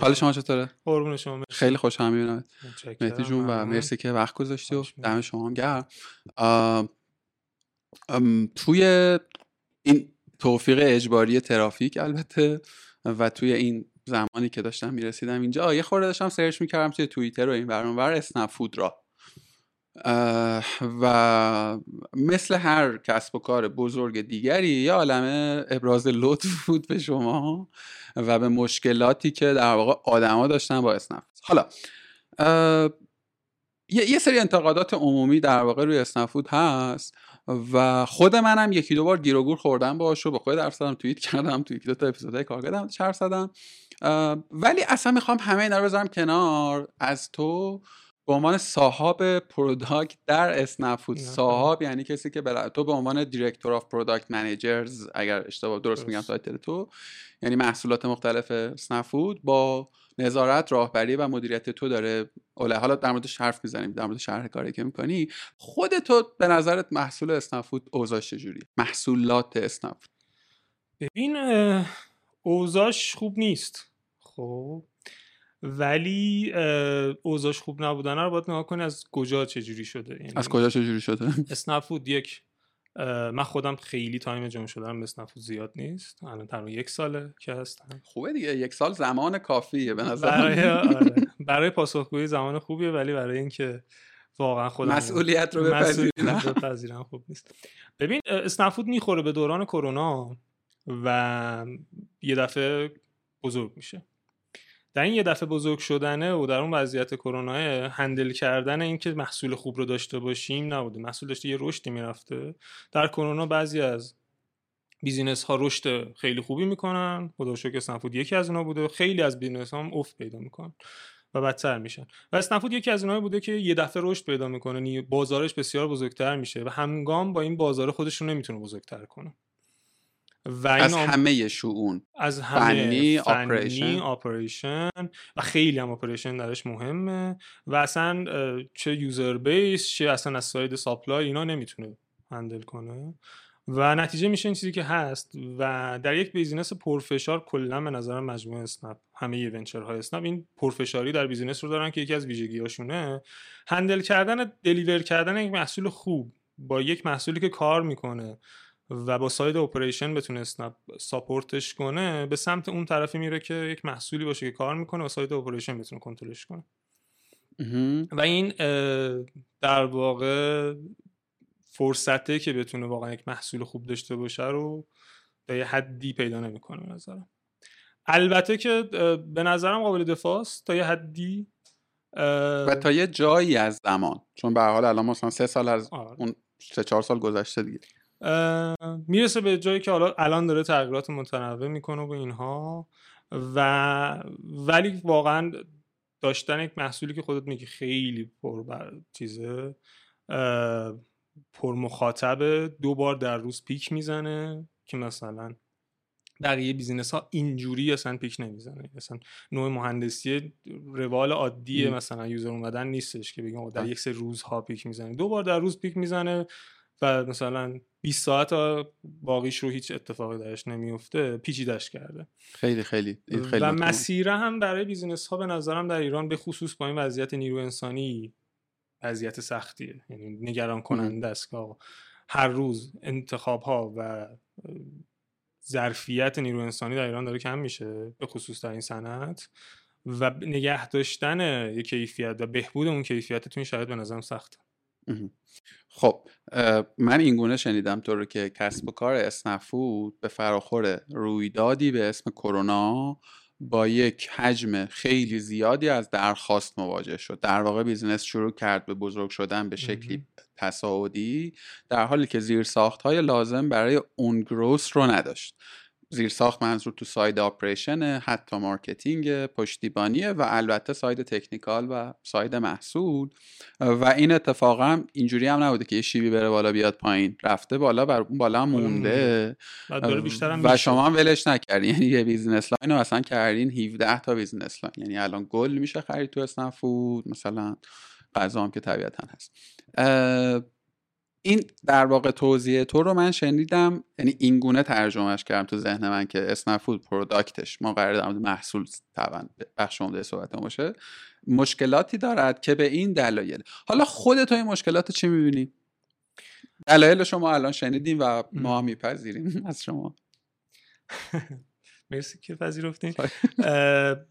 حال شما چطوره قربون شما مرسی. خیلی خوشحال می‌بینم متشکرم. مهدی جون و. مرسی که وقت گذاشتی و. دم شما هم گرم توی این توفیق اجباری ترافیک البته و توی این زمانی که داشتم می‌رسیدم اینجا یه خورده داشتم سرچ می‌کردم توی توییتر و این ور اسنپ فود را و مثل هر کسب و کار بزرگ دیگری یه عالمه ابراز لطف بود به شما و به مشکلاتی که در واقع آدما داشتن با اسنپ. حالا یه, سری انتقادات عمومی در واقع روی اسنپ فود هست و خود منم یکی دو بار گیر و گور خوردم باش و با خود حرف زدم توییت کردم توی یکی دو تا اپیزودهای کارگردم حرف زدم. اه، ولی اصلا می‌خوام همه اینا رو بذارم کنار. از تو به عنوان صاحب product در اسنپ فود نه. صاحب یعنی کسی که بلا... تو به عنوان director of product managers اگر اشتباه درست میگم. title تو یعنی محصولات مختلف اسنپ فود با نظارت راهبری و مدیریت تو داره. اوله حالا در موردش حرف می‌زنیم در مورد شرح کاری که می‌کنی. خود تو به نظرت محصول اسنپ فود اوضاعش چجوریه محصولات اسنپ فود. ببین اوضاعش خوب نیست. خب؟ ولی اوضاعش خوب نبودن رو باید نگاه کنی از کجا چجوری شده. یعنی از کجا چجوری شده؟ اسنپ فود یک من خودم خیلی time join شدم به اسنپ فود زیاد نیست. الان تقریبا یک ساله که هستم. خوبه دیگه. یک سال زمان کافیه به نظر برای. آره. برای پاسخگویی زمان خوبیه ولی برای اینکه واقعا خودم مسئولیت رو بپذیرم خوب نیست. ببین اه، اسنپ فود می‌خوره به دوران کرونا و یه دفعه بزرگ میشه. در این یه دفعه بزرگ شدنه و در اون وضعیت کرونا handle کردن اینکه محصول خوب رو داشته باشیم نبوده. محصول داشته یه رشدی می‌رفته. در کرونا بعضی از business ها رشد خیلی خوبی می‌کنن. خدا شکر اسنپ فود یکی از اونها بوده. خیلی از business ها هم افت پیدا می‌کنن و بدتر میشن. و اسنپ فود یکی از اونها بوده که یه دفعه رشد پیدا می‌کنه. بازارش بسیار بزرگتر میشه و همگام با این بازار خودش رو نمی‌تونه بزرگتر کنه. و این از آم- همه شؤون از همه فنی، فنی operation. و خیلی هم operation درش مهمه و اصلا چه user base چه اصلا از side supply اینا نمی‌تونه handle کنه. و نتیجه میشه این چیزی که هست و در یک business پرفشار کلا به نظرم مجموعه اسنپ همه ی venture های اسنپ. این پرفشاری در business رو دارن که یکی از ویژگیاشونه handle کردن deliver کردن یک محصول خوب با یک محصولی که کار می‌کنه و با side operation بتونه اسنپ support ش کنه به سمت اون طرفی میره که یک محصولی باشه که کار می‌کنه و side operation بتونه کنترلش کنه. و این در واقع فرصته که بتونه واقعا یک محصول خوب داشته باشه رو به یه حدی پیدا نمی‌کنه به نظرم البته که به نظرم قابل دفاع است تا یه حدی و تا یه جایی از زمان چون به حال الان مثلا سه سال از آره. اون سه چهار سال گذشته دیگه می‌رسه به جایی که حالا الان داره تغییرات متنوع می‌کنه و اینها و ولی واقعا داشتن یک محصولی که خودت میگی خیلی پر بر چیزه پر مخاطبه دو بار در روز peak می‌زنه که مثلا بقیه business ها اینجوری اصلا peak نمی‌زنه اصلا نوع مهندسی روال عادی م. مثلا user اومدن نیستش که بگیم آقا در. یک سری روزها peak می‌زنه دو بار در روز peak می‌زنه و مثلا 20 ساعت ها باقیش رو هیچ اتفاقی درش نمیفته پیچیدش کرده خیلی خیلی خیلی و. مسیره هم برای business ها به نظرم در ایران به خصوص با این وضعیت نیرو انسانی وضعیت سختیه یعنی نگران کننده است که هر روز انتخاب ها و ظرفیت نیرو انسانی در ایران داره کم میشه به خصوص در این صنعت و نگه داشتن یک کیفیت و بهبود اون کیفیت تو این شرایط به نظرم سخته. خب من این گونه شنیدم تو رو که کسب و کار اسنپ فود به فراخور رویدادی به اسم کرونا با یک حجم خیلی زیادی از درخواست مواجه شد. در واقع business شروع کرد به بزرگ شدن به شکلی تصاعدی در حالی که زیرساخت های لازم برای اون growth رو نداشت. زیر ساخت منظور تو side operation حتی marketing پشتیبانیه و البته side technical و side محصول. و این اتفاقا اینجوری هم نبوده که یه شیبی بره بالا بیاد پایین رفته بالا بر اون بالا هم مونده. بیشتر هم و. شما هم ولش نکردین یعنی یه business line رو اصلا کردین 17 تا business line یعنی الان گل میشه خرید تو اسنپ فود مثلا غذا هم که طبیعتا هست. این در واقع توضیح تو رو من شنیدم یعنی این گونه ترجمهش کردم تو ذهن من که اسنپ فود productش. ما قرار در محصول طبعا بخش عمده صحبت باشه. مشکلاتی دارد که به این دلایل. حالا خودت این مشکلات چی می‌بینی؟ دلایل شما الان شنیدیم و ما میپذیریم از شما. مرسی که پذیرفتین.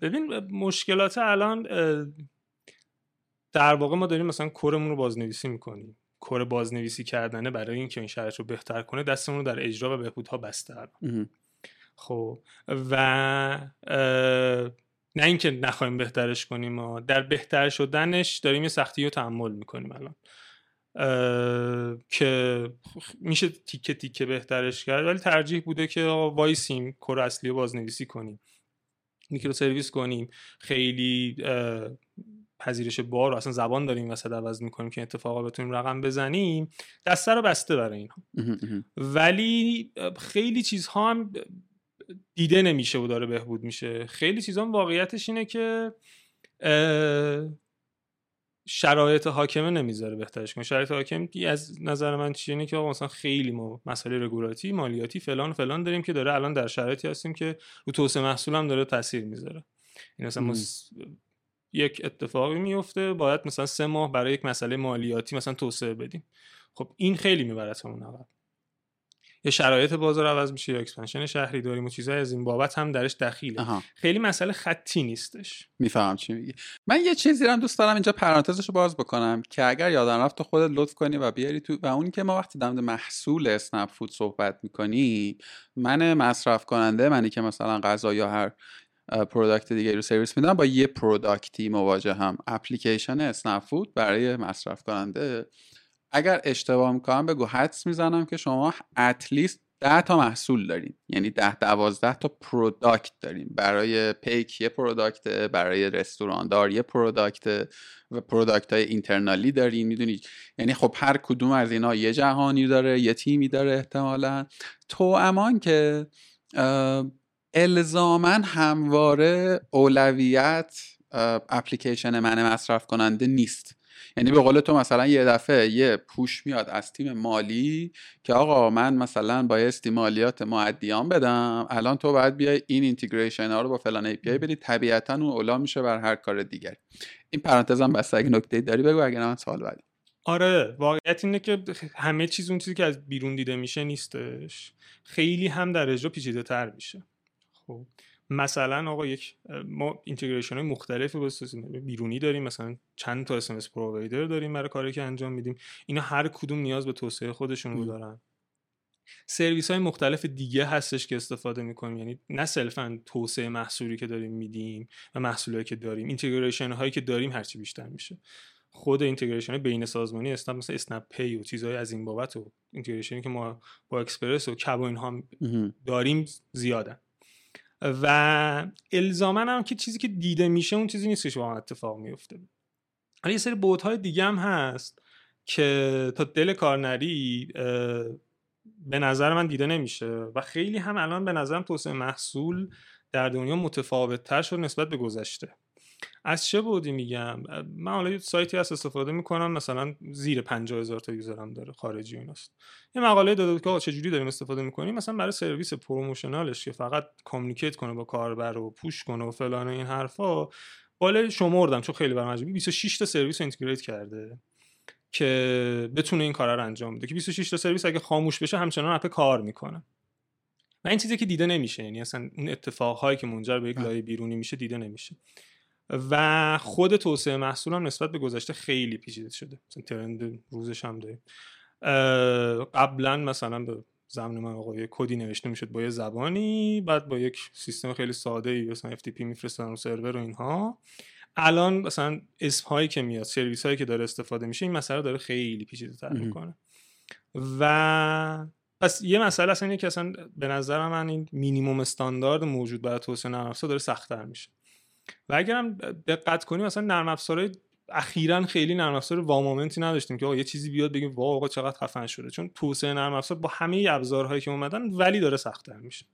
ببین مشکلات الان در واقع ما داریم مثلا کورمون رو بازنویسی می‌کنیم. کور بازنویسی کردنه برای اینکه این شرایط رو بهتر کنه دستمون رو در اجرا و بهبودها بسته خب و نه اینکه نخواهیم بهترش کنیم ما در بهتر شدنش داریم یه سختی رو تحمل می‌کنیم الان. که میشه تیکه تیکه بهترش کرد ولی ترجیح بوده که وایسیم کور اصلی رو بازنویسی کنیم. میکرو سرویس کنیم خیلی پذیرش بار رو اصلا زبان داریم وسط عوض می‌کنیم که اتفاقا بتونیم رقم بزنیم دسته رو بسته برای اینها ولی خیلی چیزها هم دیده نمیشه و داره بهبود میشه. خیلی چیزها واقعیتش اینه که شرایط حاکمه نمی‌ذاره بهترش کنه. شرایط حاکم از نظر من چیه؟ اینه که مثلا خیلی ما مسئله رگولاتی مالیاتی فلان فلان داریم که داره الان در شرایطی هستیم که رو توسعه محصول هم داره تاثیر می‌ذاره. این مثلا یک اتفاقی میفته باید مثلا سه ماه برای یک مسئله مالیاتی مثلا توسعه بدیم. خب این خیلی میبرتمون عقب یا شرایط بازار عوض میشه یا expansion شهری داریم و چیزهای از این بابت هم درش دخیله. خیلی مسئله خطی نیستش. میفهم چی میگی. من یه چیزی هم دوست دارم اینجا پرانتزش رو باز بکنم که اگر یادم رفت تو خودت لطف کنی و بیاری تو و اون که ما وقتی در محصول اسنپ فود صحبت می‌کنی من مصرف کننده منی که مثلا غذا یا هر product دیگه رو سفارش میدم با یه product ی مواجه هم. اپلیکیشن اسنپ فود برای مصرف کننده. اگر اشتباه می‌کنم بگو حدس می‌زنم که شما at least ده تا محصول داریم یعنی ده دوازده تا product داریم برای پیک یه product برای رستوراندار یه product و product های internal ی داریم می‌دونی؟ یعنی خب هر کدوم از اینا یه جهانی داره یه تیمی داره احتمالا. توأمان که الزاما همواره اولویت اپلیکیشن من مصرف کننده نیست. یعنی به قول تو مثلا یه دفعه یه push میاد از تیم مالی که آقا من مثلا بایستی مالیات مودیان بدم الان تو باید بیای این integration ها رو با فلان API بدی طبیعتا اون اولی میشه بر هر کار دیگری این پرانتزم بس اگه نکته داری بگو اگه من سوال بعدی. آره واقعیت اینه که همه چیز اون چیزی که از بیرون دیده میشه نیستش. خیلی هم در اجرا پیچیده تر میشه. خب. مثلا آقا یک ما integration های مختلفی با بیرونی داریم مثلا چند تا SMS provider داریم برای کاری که انجام میدیم. اینا هر کدوم نیاز به توسعه خودشون رو دارن. سرویس های مختلف دیگه هستش که استفاده می‌کنیم. یعنی نه صرفا توسعه محصولی که داریم میدیم و محصولی که داریم integration هایی که داریم هرچی بیشتر میشه. خود integration بین سازمانی اسنپ مثل اسنپ پی و چیزهای از این بابت و integration ی که ما با اکسپرس و cab و اینها داریم زیادن. و الزاما هم که چیزی که دیده میشه اون چیزی نیست که واقعا اتفاق میفته. حالا یه سری های دیگه هم هست که تا دل کار نری به نظر من دیده نمیشه و خیلی هم الان به نظرم توسعه محصول در دنیا متفاوت تر شد نسبت به گذشته. از چه بابتی میگم؟ من حالا یه سایتی هست استفاده می‌کنم مثلا زیر 50 هزار تا user م داره خارجی ایناست. یه مقاله داده که چجوری داریم استفاده می‌کنیم؟ مثلا برای سرویس promotional ش که فقط communicate کنه با کاربر و push کنه و فلان این حرفا بالا شمردم چون خیلی برام عجیبه. 26 تا سرویس integrate کرده که بتونه این کارا رو انجام بده. که 26 تا سرویس اگه خاموش بشه همچنان app کار می‌کنه. و این چیزی که دیده نمیشه یعنی اصلا اون اتفاقهایی که منجر به یک بله. لایه بیرونی میشه دیده نمیشه. و خود توسعه محصول هم نسبت به گذشته خیلی پیچیده شده. مثلا ترند روزش هم داریم. قبلا مثلا به زمان من آقا یه کدی نوشته می‌شد با یه زبانی بعد با یک سیستم خیلی ساده ای مثلا FTP میفرستن رو سرور و اینها. الان مثلا اسم هایی که میاد سرویس هایی که داره استفاده میشه این مسئله داره خیلی پیچیده تر می‌کنه. و پس یه مسئله اصلا اینه که اصلا به نظر من این مینیموم استاندارد موجود برای توسعه نرم داره سختتر میشه. و اگرم دقت کنیم مثلا نرم افزارهای اخیرا خیلی نرم افزار وامومنتی نداشتیم که آقا یه چیزی بیاد بگیم وا آقا چقدر خفن شده. چون توسعه نرم افزار با همه ابزارهایی که اومدن ولی داره سختتر میشه.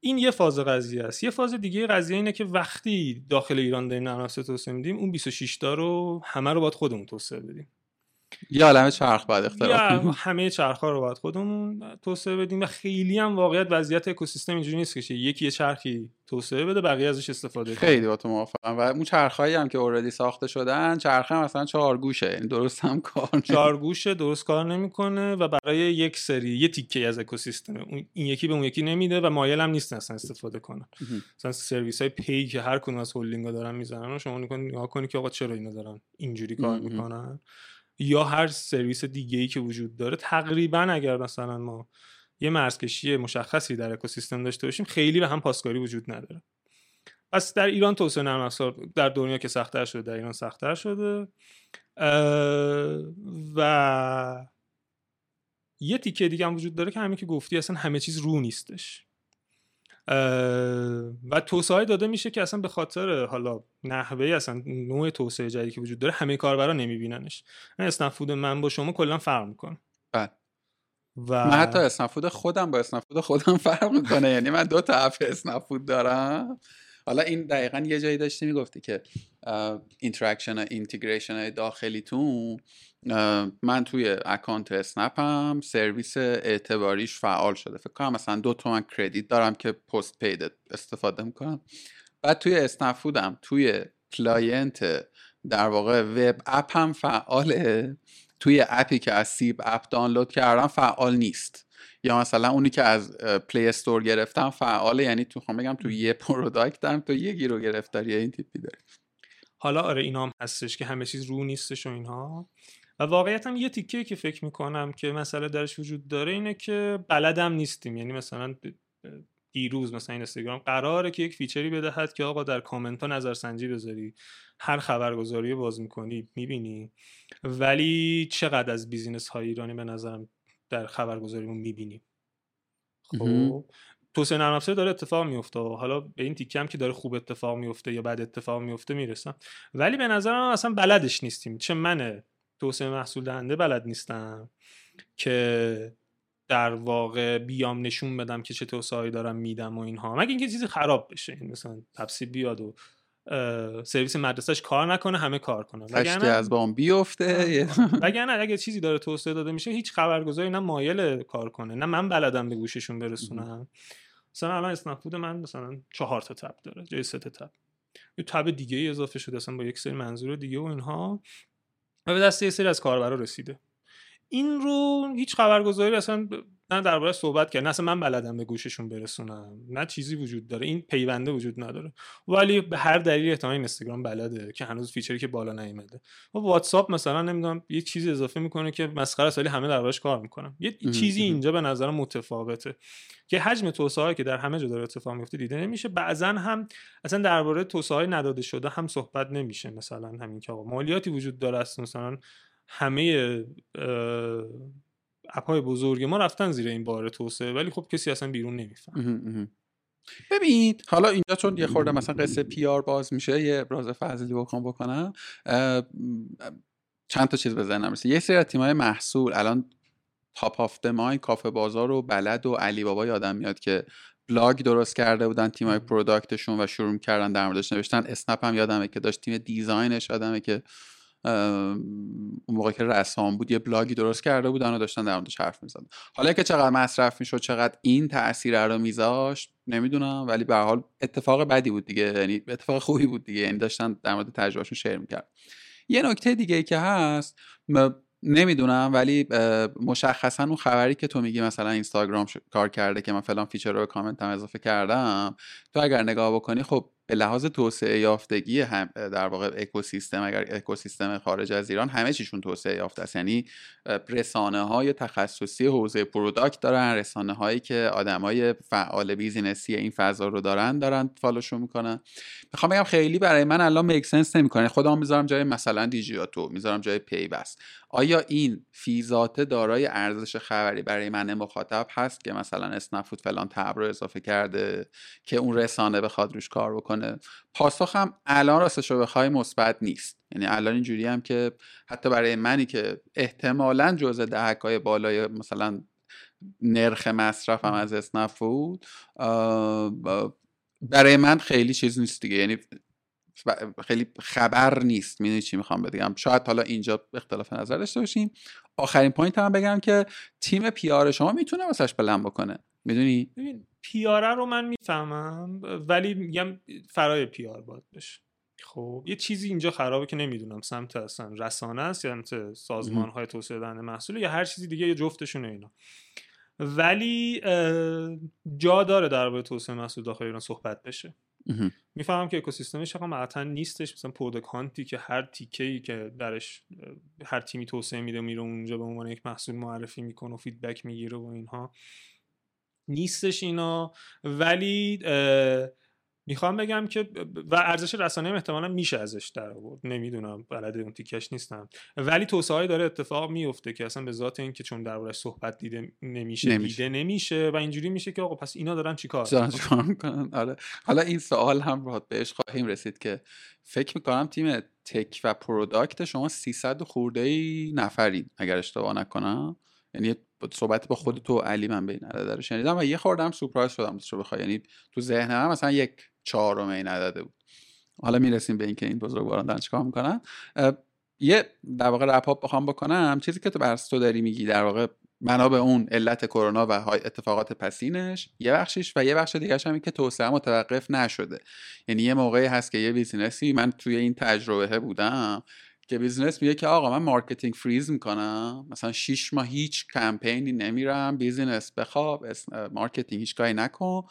این یه فاز قضیه است. یه فاز دیگه قضیه اینه که وقتی داخل ایران داریم نرم افزار توسعه میدیم اون 26 تا رو همه رو باید خودمون توسعه بدیم. یه عالم چرخ باید اختراع یا همه چرخ ها رو باید خودمون توسعه بدیم و خیلی هم واقعیت وضعیت اکوسیستم اینجوری نیست که یکی یه چرخی توسعه بده بقیه ازش استفاده کنه خیلی با تو موافقم و اون چرخهایی هم که اوردی ساخته شدن چرخه هم مثلا چهار گوشه یعنی درست هم کار نمی‌کنه. چهار گوشه درست کار نمی‌کنه و برای یک سری یه تیکه از اکوسیستم اون- این یکی به اون یکی نمیده و مایل هم نیستن اصلا استفاده کنن. مثلا سرویس های پی که هر کدوم از هولدینگ ها دارن می‌زنن و شما نگاه نگاه کنی که آقا چرا اینا دارن اینجوری کار. می‌کنن یا هر سرویس دیگه ای که وجود داره تقریبا اگر مثلا ما یه مرزکشی مشخصی در اکوسیستم داشته باشیم خیلی به هم پاسکاری وجود نداره. پس در ایران توسعه نرم افزار در دنیا که سختتر شده در ایران سختتر شده. و یه تیکه دیگه هم وجود داره که همین که گفتی اصلا همه چیز رو نیستش. و توسعه داده میشه که اصلا به خاطر حالا نحوه اصلا نوع توسعه جدیدی که وجود داره همه کاربرا نمیبیننش. اسنپ فود من با شما کلا فرق می‌کنه. بله. و من حتی اسنپ فود خودم با اسنپ فود خودم فرق می‌کنه. یعنی من دو تا app اسنپ فود دارم. حالا این دقیقا یه جایی داشتی می‌گفتی که interaction integration های داخلیتون من توی account اسنپم سرویس اعتباریش فعال شده. فکر کنم مثلا دو تومن credit دارم که postpaid استفاده می‌کنم. بعد توی اسنپ فودم توی client در واقع web app هم فعاله. توی app ی که از سیب اپ دانلود کردم فعال نیست. یا مثلا اونی که از Play Store گرفتم فعاله. یعنی تو خواهم بگم تو یه product دارم تو یه گیرو گرفتاری این تیپی داری حالا آره اینا هم هستش که همه چیز رو نیستش و اینها. و واقعیت هم یه تیکه که فکر می‌کنم که مسئله درش وجود داره اینه که بلدم نیستیم. یعنی مثلا دیروز مثلا اینستاگرام قراره که یک feature ی بدهد که آقا در کامنت ها نظرسنجی بذاری. هر خبرگزاری باز می‌کنی می‌بینی. ولی چقدر از business های ایرانی به نظرم در خبرگزاریمون می‌بینیم. خب توسعه نرم افزاری داره اتفاق میفته حالا به این تیکه هم که داره خوب اتفاق میفته یا بد اتفاق میفته می‌رسم. ولی به نظر من اصلا بلدش نیستیم. چه من توسعه محصول دهنده بلد نیستم که در واقع بیام نشون بدم که چه توسعه‌ای دارم میدم و اینها. مگه اینکه چیزی خراب بشه این مثلا تپسی بیاد و سرویس مدرسهش کار نکنه همه کار کنن هشتی از بام بیفته. وگرنه اگه چیزی داره توسعه داده میشه هیچ خبرگزاری نه مایل کار کنه نه من بلدم به گوششون برسونم. مثلا الان اسنپ فود من مثلا چهار تا تب داره جای سه تا تب. یه تب دیگه ای اضافه شده اصلا با یک سری منظور دیگه و اینها. و به دست یه سری از کاربرا رسیده. این رو هیچ خبرگزاری اصلا نه درباره صحبت کرد نه اصلا من بلدم به گوششون برسونم. نه چیزی وجود داره. این پیونده وجود نداره. ولی به هر دلیل احتمال اینستاگرام بلده که هنوز فیچری که بالا نیومده. و واتساپ مثلا نمی‌دونم یه چیزی اضافه می‌کنه که مسخره است ولی همه دربارش کار می‌کنن. یه چیزی. اینجا به نظرم متفاوته که حجم توسعه که در همه جا داره اتفاق میفته دیده نمیشه. بعضا هم اصلا درباره توسعه نداده شده هم صحبت نمیشه مثلا همین که آقا مالیاتی وجود داره است. مثلا همه app های بزرگ ما رفتن زیر این بار توسعه ولی خب کسی اصلا بیرون نمیفهم. مهم، مهم. ببین. حالا اینجا چون یه خورده مثلا قصه PR باز میشه یه ابراز فضلی بخوام بکنم. چند تا چیز ذهنم رسید. یه سری از تیمای محصول الان top of mind م کافه بازار و بلد و علی بابا یادم میاد که بلاگ درست کرده بودن تیمای product شون و شروع کردن در موردش نوشتن. اسنپ هم یادمه که داشت تیم design ش یادمه که اون موقع که رسام بود یه بلاگی درست کرده بودن و داشتن در موردش حرف می‌زدن. حالا که چقدر مصرف می‌شد چقدر این تاثیر رو میذاشت نمی‌دونم ولی به حال اتفاق بدی بود دیگه یعنی اتفاق خوبی بود دیگه یعنی داشتن در مورد تجربهشون share می‌کرد یه نکته دیگه که هست م- نمی‌دونم ولی مشخصا اون خبری که تو میگی مثلا اینستاگرام کار کرده که من فلان feature رو به کامنتم اضافه کردم تو اگر نگاه بکنی خب به لحاظ توسعه یافتگی هم در واقع اکوسیستم اگر اکوسیستم خارج از ایران همه چیشون توسعه یافته است. یعنی رسانه های تخصصی حوزه product دارن رسانه هایی که آدم های فعال بیزینسی این فضا رو دارن دارن follow شو می‌کنن. می‌خوام بگم خیلی برای من الان make sense نمی‌کنه. خودم می‌ذارم جای مثلا دیجیاتو می‌ذارم جای پیوست آیا این فیزات دارای ارزش خبری برای من مخاطب هست که مثلا اسنپ‌فود فلان tab رو اضافه کرده که اون رسانه بخواد روش کار بکنه؟ پاسخ هم الان راستش رو بخوای مثبت نیست. یعنی الان اینجوری هم که حتی برای منی که احتمالا جزء دهکای بالای مثلا نرخ مصرفم از اسنپ بود برای من خیلی چیز نیست دیگه. یعنی خیلی خبر نیست. می‌دونی چی می‌خوام بگم؟ شاید حالا اینجا اختلاف نظر داشته باشیم. آخرین point هم بگم که تیم PR شما می‌تونه واسش بلند بکنه. می‌دونی؟ ببین PR ه رو من می‌فهمم ولی میگم فرای پیار باید بشه. خب یه چیزی اینجا خرابه که نمی‌دونم سمت اصلا رسانه است یا سمت سازمان های توسعه دهنده محصول یا هر چیزی دیگه یه جفتشون اینا. ولی جا داره در توسعه محصول داخل ایران صحبت بشه. می‌فهمم که اکوسیستمش هم نیستش. مثلا پرودکانتی که هر تیکه ای که درش هر تیمی توسعه میده میره اونجا به عنوان یک محصول معرفی می‌کنه و فیدبک می‌گیره و اینها. نیستش اینا. ولی می‌خوام بگم که و ارزش رسانه احتمالا میشه ازش در آورد. نمی‌دونم بلد اون تیکش نیستم. ولی توسعه داره اتفاق میفته که اصلا به ذات اینکه چون دربارش صحبت دیده نمیشه, نمیشه, دیده نمیشه و اینجوری میشه که آقا پس اینا دارن چیکار چیکار می‌کنن؟ آره. حالا این سوال هم باید بهش خواهیم رسید که فکر می‌کنم تیم تک و پروداکت شما 300 خورده ای نفرین اگر اشتباه نکنم. یعنی صحبت با خود تو علی من بین عدد رو شنیدم و یه خوردم سورپرایز شدم رو بخوای. یعنی تو ذهنم مثلا یک چهارم این عدده بود. حالا می‌رسیم به اینکه این بزرگواران دارن چیکار می‌کنن. یه در واقع رپ بخوام بکنم. چیزی که تو برس تو داری میگی در واقع بنا به اون علت کرونا و اتفاقات پسینش یه بخشش و یه بخش دیگه هم که توسعه متوقف نشده. یعنی یه موقعی هست که یه بیزینسی من توی این تجربه بودم که business میگه که آقا من marketing freeze می‌کنم مثلا 6 ماه هیچ کمپینی نمیرم business بخواب marketing هیچ کاری نکن.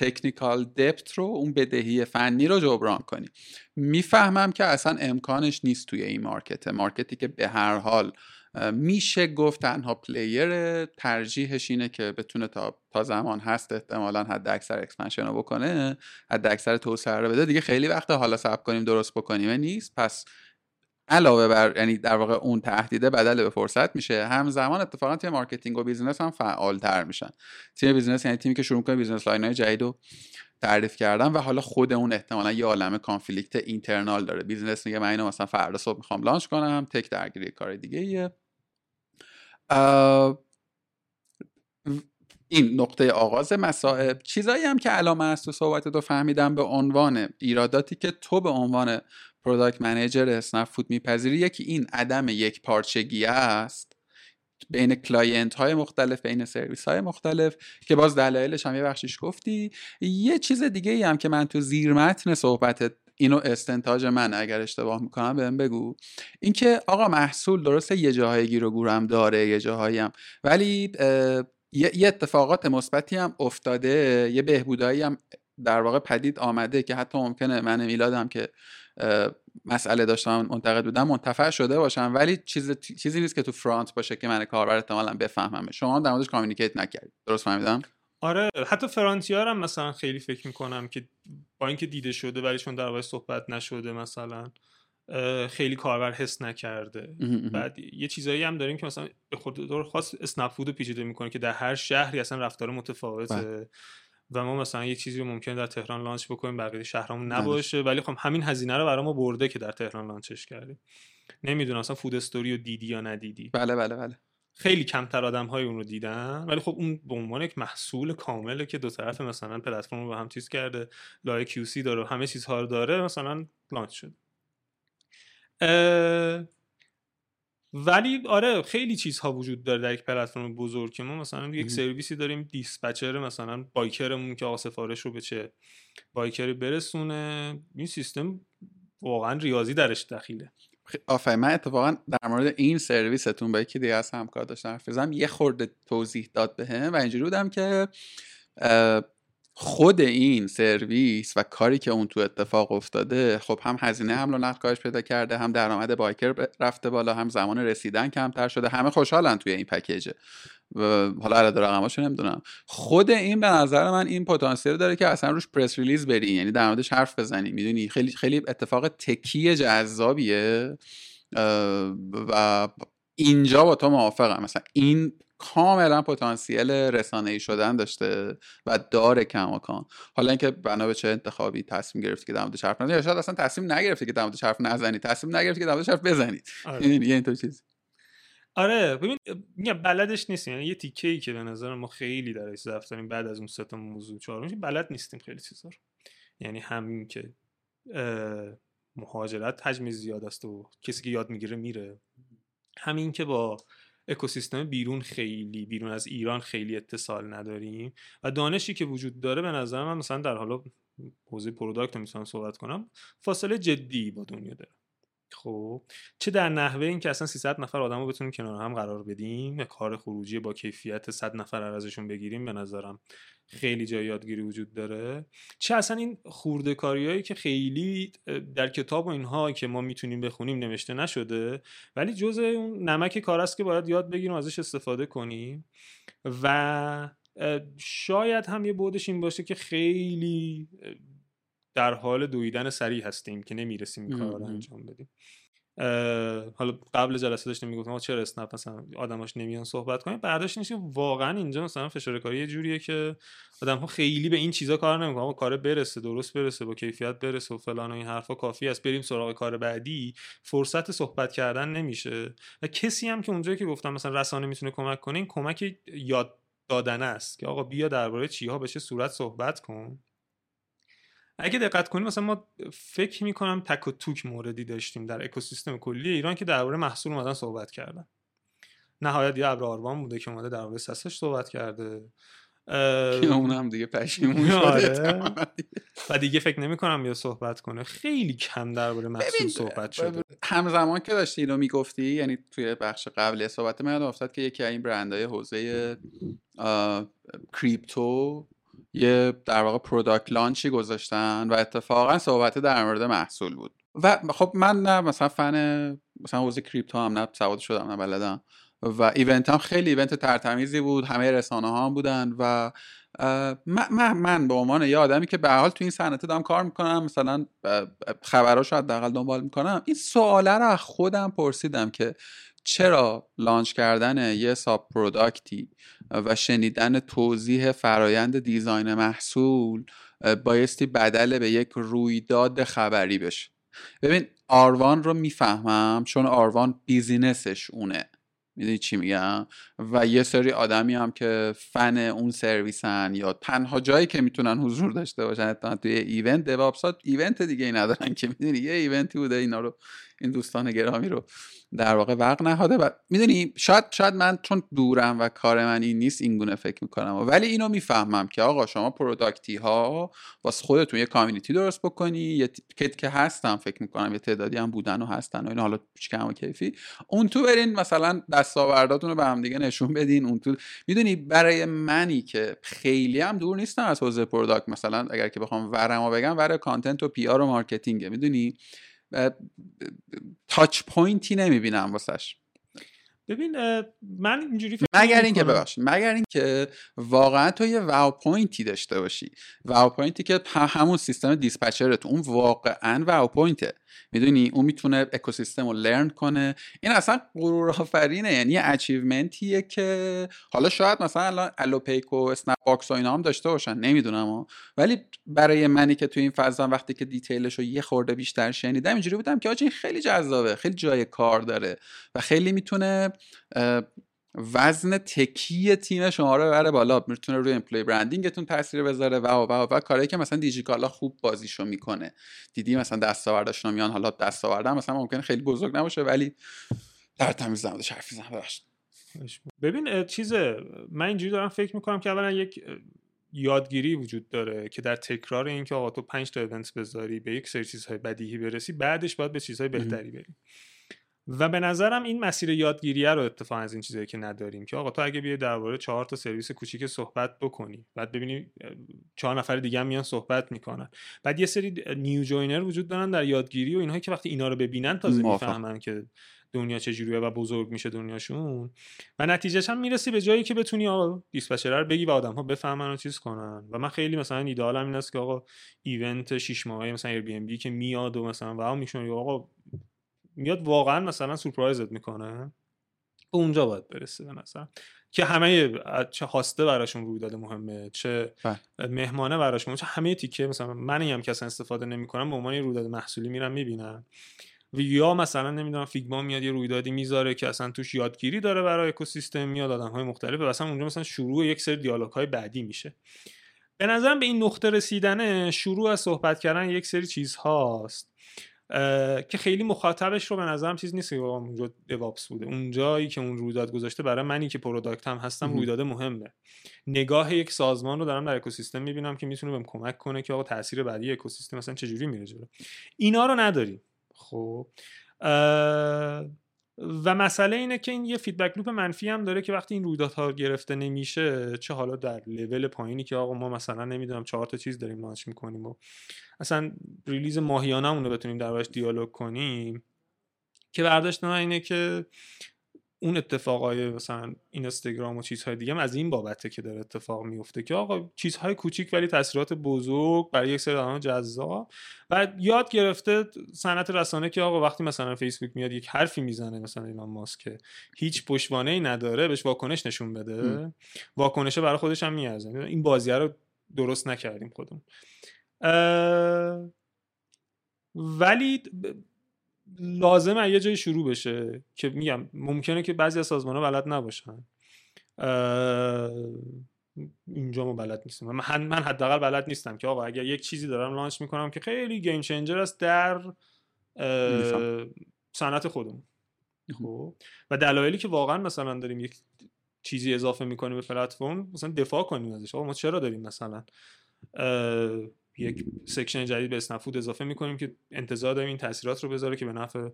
technical debt رو اون بدهی فنی رو جبران کنی. می‌فهمم که اصلا امکانش نیست توی این market. market ی که به هر حال میشه گفت تنها player ترجیحش اینه که بتونه تا, تا زمان هست احتمالا حد اکثر expansion رو بکنه حد اکثر توسعه رو بده. دیگه خیلی وقت حالا stop کنیم درست بکنیم. نیست. پس علاوه بر یعنی در واقع اون تهدیده بدل به فرصت میشه همزمان اتفاقا تیم marketing و business هم فعالتر میشن. تیم business یعنی تیمی که شروع کنه business line های جدید تعریف کردن و حالا خود اون احتمالا یه عالمه conflict internal داره. business میگه من اینو مثلا فردا صبح می‌خوام launch کنم tech درگیری کار دیگه ایه. این نقطه آغاز مسائل. چیزایی هم که علامه است تو صحبت تو فهمیدم به عنوان ایراداتی که تو به عنوان product manager اسنپ فود میپذیری یکی این عدم یک پارچگی است بین client های مختلف بین سرویس های مختلف که باز دلایلش هم یه بخشیش گفتی. یه چیز دیگه ای هم که من تو زیر متن صحبت اینو استنتاج من اگر اشتباه می‌کنم بهم بگو. اینکه آقا محصول درسته یه جاهای گیر و گورم داره یه جاهایی هم ولی یه اتفاقات مثبتی هم افتاده یه بهبودایی هم در واقع پدید آمده که حتی ممکنه من میلادم که مسئله داشتم منتقد بودم منتفع شده باشم. ولی چیز چیزی نیست که تو فرانت باشه که من کاربر احتمالا بفهمم. شما در موردش کامیونیکیت نکردید. درست فهمیدم؟ آره. حتی فرانتیار هم مثلا خیلی فکر می‌کنم که با اینکه دیده شده ولی چون در صحبت نشده مثلا خیلی کاربر حس نکرده. بعد یه چیزایی هم داریم که مثلا به خود دور خاص اسنپ فود پیچیده می‌کنه که در هر شهری اصلا رفتار متفاوته. بله. و ما مثلا یه چیزی رو ممکن در تهران launch بکنیم بقیه شهرامون بله. نباشه. ولی خب همین هزینه رو برای ما برده که در تهران launch ش کردیم. نمی‌دونم اصلا food story رو دیدی یا ندیدی. بله بله بله. خیلی کمتر آدم های اون رو دیدن. ولی خب اون به عنوان یک محصول کامله که دو طرف مثلا پلتفرم رو با هم چیز کرده like یو داره همه چیزها رو داره مثلا launch شد ولی آره خیلی چیزها وجود داره در یک پلتفرم بزرگ که ما مثلا یک سرویسی داریم dispatch ر مثلا biker مون که آقا سفارش رو به چه بایکری برسونه این سیستم واقعا ریاضی درش دخیله. آفرین من اتفاقا در مورد این سرویستون با یکی دیگه از همکار داشتم حرف یه خورده توضیح داد بهم و اینجوری بودم که خود این سرویس و کاری که اون تو اتفاق افتاده خب هم هزینه حمل و نقل کاهش پیدا کرده هم درآمد بایکر رفته بالا هم زمان رسیدن کمتر شده همه خوشحالن توی این پکیجه حالا عدد رقماشو نمی‌دونم. خود این به نظر من این پتانسیل داره که اصلا روش پرس ریلیز بری یعنی در موردش حرف بزنی. می‌دونی؟ خیلی خیلی اتفاق تکی جذابیه. و اینجا با تو موافقم. مثلا این کاملا پتانسیل رسانه ای شدن داشته و داره کماکان. حالا اینکه بنا به چه انتخابی تصمیم گرفتی که در موردش حرف نزنی یا شاید اصلا تصمیم نگرفتی که در موردش حرف نزنی تصمیم نگرفتی که در موردش حرف بزنی. آره. یعنی اینطور چیز. آره ببین میگم بلدش نیستیم. یعنی یه تیکه ای که به نظر ما خیلی در ضعف داریم بعد از اون سه موضوع چهارم بلد نیستیم خیلی چیزا رو. یعنی همین که مهاجرت حجم زیاد است و کسی که یاد می‌گیره میره. همین که با اکوسیستم بیرون خیلی بیرون از ایران خیلی اتصال نداریم و دانشی که وجود داره به نظر من مثلا در حالا حوزه product می‌تونم صحبت کنم فاصله جدی با دنیا داره. خب. چه در نحوه این که اصلا 300 نفر آدم رو بتونیم کنار هم قرار بدیم کار خروجی با کیفیت 100 نفر ازشون بگیریم به نظرم خیلی جای یادگیری وجود داره. چه اصلا این خورده هایی که خیلی در کتاب و اینها که ما می‌تونیم بخونیم نوشته نشده ولی جزء اون نمک کار است که باید یاد بگیریم ازش استفاده کنیم و شاید هم یه بودش این باشه که خیلی در حال دویدن سریع هستیم که نمی‌رسیم این کار رو انجام بدیم. حالا قبل جلسه داشتیم می‌گفتم چرا اسنپ مثلا آدماش نمیان صحبت کنیم؟ بعدش نیست واقعا اینجا مثلا فشار کاری یه جوریه که آدم ها خیلی به این چیزا کار نمی‌کنن. کار برسه درست برسه با کیفیت برسه و فلان و این حرفا کافی است. بریم سراغ کار بعدی. فرصت صحبت کردن نمیشه. و کسی هم که اونجایی که گفتم مثلا رسانه می‌تونه کمک کنه این کمک یاد دادن است که آقا بیا درباره چیها به چه صورت صحبت کن. اگه دقت کنیم مثلا ما فکر می‌کنم تک و توک موردی داشتیم در اکوسیستم کلی ایران که درباره محصول اومدن صحبت کردن. نهایت یه ابر آروان بوده که اومده درباره سسش صحبت کرده. اون هم دیگه پشیمون آره. و دیگه فکر نمی کنم بیا صحبت کنه. خیلی کم درباره محصول صحبت شده. همزمان که داشتی اینو می‌گفتی یعنی توی بخش قبلی صحبت من افتاد که یکی این برندهای حوزه کریپتو یه در واقع product launch ی گذاشتن و اتفاقا صحبت در مورد محصول بود. و خب من نه مثلا فن مثلا حوزه کریپتو هم نه سواد شدم نه بلدم. و event هم خیلی event ترتمیزی بود همه رسانه ها هم بودن و من, من به عنوان یه آدمی که به حال تو این صنعت دارم کار می‌کنم مثلا خبراش حداقل دنبال می‌کنم این سواله رو خودم پرسیدم که چرا launch کردن یه sub product ی و شنیدن توضیح فرایند design محصول بایستی بدل به یک رویداد خبری بشه؟ ببین آروان رو می‌فهمم چون آروان business ش اونه. می‌دونی چی میگم؟ و یه سری آدمی هم که فن اون سرویسن یا تنها جایی که می‌تونن حضور داشته باشن توی event دواپساست event دیگه ای ندارن که. می‌دونی؟ یه event ی بوده اینا رو این دوستان گرامی رو در واقع وقت نهاده و می‌دونی شاید شاید من چون دورم و کار من این نیست این گونه فکر می‌کنم. ولی اینو می‌فهمم که آقا شما پروداکتی ها واسه خودتون یه کامیونیتی درست بکنی یه کت که هستن فکر می‌کنم یه تعدادی هم بودن و هستن و این حالا کم و کیفی. اون تو برین مثلا دستاورداتون رو به هم دیگه نشون بدین. اون تو می‌دونی برای منی که خیلی هم دور نیستم از حوزه پروداکت مثلا اگر که بخوام ورمو بگم ور کانتنت و پی و مارکتینگه می‌دونی؟ touch pointی نمی‌بینم واسش. ببین من اینجوری فکر مگر اینکه ببخشید مگر اینکه واقعا تو یه wow pointی داشته باشی. wow pointی که همون سیستم dispatcherت اون واقعا wow pointه. می‌دونی؟ اون می‌تونه اکوسیستم رو learn کنه. این اصلا غرور آفرینه یعنی یه achievementیه که حالا شاید مثلا الان الوپیک و اسنپ باکس و اینا هم داشته باشن نمی‌دونم ولی برای منی که تو این فضا وقتی که detailش رو یه خورده بیشتر شنیدم اینجوری بودم که آقا این خیلی جذابه خیلی جای کار داره و خیلی می‌تونه وزن تکی تیم شما رو ببره بالا. می‌تونه روی امپلوی برندینگتون تاثیر بذاره. و و و, و کاری که مثلا دیجیکالا خوب بازیشو می‌کنه. دیدی مثلا دستاورداشون میان حالا دستاوردن مثلا ممکنه خیلی بزرگ نباشه ولی در تمیز نمودش حرف ببین چیز من اینجوری دارم فکر می‌کنم که اولا یک یادگیری وجود داره که در تکرار اینکه آقا تو پنج تا ایونت بذاری به یک سری چیزهای بدیهی برسی بعدش باید به چیزهای بهتری بریم. و به نظرم این مسیر یادگیریه رو اتفاق از این چیزایی که نداریم که آقا تو اگه بیای درباره چهار تا سرویس کوچیک صحبت بکنی بعد ببینی چهار نفر دیگه هم میان صحبت می‌کنن. بعد یه سری new joiner وجود دارن در یادگیری و اینها که وقتی اینا رو ببینن تازه می‌فهمن که دنیا چجوریه و بزرگ میشه دنیاشون. و نتیجهش هم می‌رسی به جایی که بتونی آقا dispatcher رو بگی و آدم ها بفهمن و چیز کنن. و من خیلی مثلا ایده‌آلم این است که آقا event 6 ماهه مثلا Airbnb که میاد و مثلا و میشون آقا میاد واقعا مثلا سورپرایزت می‌کنه؟ به اونجا باید برسه به نظر. که همه چه هاسته براشون روی داده مهمه چه بله. مهمانه براشون چه همه تیکه مثلا من هم که اصلا استفاده نمی‌کنم به عنوان رویداد محصولی میرم می‌بینم و یا مثلا نمی‌دونم فیگما میاد یه رویدادی می‌ذاره که اصلا توش یادگیری داره برای اکوسیستم میاد آدم های مختلف و اصلا اونجا مثلا شروع یک سری دیالوگ های بعدی میشه. به نظرم به این نقطه رسیدن شروع از صحبت کردن یک سری چیز هاست که خیلی مخاطبش رو به نظرم چیز نیست که اونجا DevOps بوده. اونجایی که اون رویداد گذاشته برای منی که product هم هستم رویداد مهمه. نگاه یک سازمان رو دارم در اکوسیستم می‌بینم که می‌تونه بهم کمک کنه که آقا تاثیر بعدی اکوسیستم مثلا چجوری میره جلو. اینا رو نداریم. خب و مسئله اینه که این یه feedback loop منفی هم داره که وقتی این رویدادها گرفته نمیشه چه حالا در لول پایینی که آقا ما مثلا نمی‌دونم چهار تا چیز داریم launch می‌کنیم و اصلا ریلیز ماهیانه رو بتونیم دربارش دیالوگ کنیم که برداشت من اینه که اون اتفاقای مثلا اینستاگرام و چیزهای دیگه هم از این بابته که داره اتفاق میفته که آقا چیزهای کوچیک ولی تاثیرات بزرگ برای یک سری آدم جذاب. و یاد گرفته صنعت رسانه که آقا وقتی مثلا فیسبوک میاد یک حرفی می‌زنه مثلا ایلان ماسک هیچ پشتوانه ای نداره بهش واکنش نشون بده. واکنش برای خودش هم میارزه. این بازیه رو درست نکردیم خودمون. ولی لازمه یه جایی شروع بشه که میگم ممکنه که بعضی از سازمان ها بلد نباشن. اینجا ما بلد نیستم. من, من حداقل بلد نیستم که آقا اگر یک چیزی دارم لانچ می‌کنم که خیلی گیم چنجر است در صنعت خودمون. خب؟ و دلایلی که واقعا مثلا داریم یک چیزی اضافه می‌کنیم به پلتفرم مثلا دفاع کنیم ازش. آقا ما چرا داریم مثلا یک سکشن جدید به اسنفود اضافه می‌کنیم که انتظار داریم این تاثیرات رو بذاره که به نفع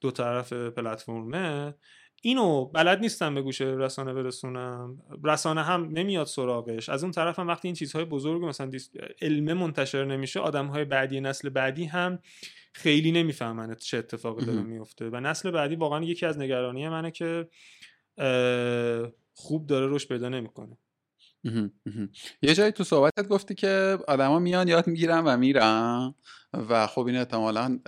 دو طرف پلتفرمه اینو بلد نیستم به گوشه رسانه برسونم. رسانه هم نمیاد سراغش. از اون طرف هم وقتی این چیزهای بزرگ مثلا علمه منتشر نمیشه آدم های بعدی نسل بعدی هم خیلی نمی‌فهمن چه اتفاقی داره میفته و نسل بعدی واقعا یکی از نگرانی منه که خوب داره روش پیدا نمی‌کنه. یه جایی تو صحبتت گفتی که آدما میان یاد می‌گیرن و میرن و خب این احتمالا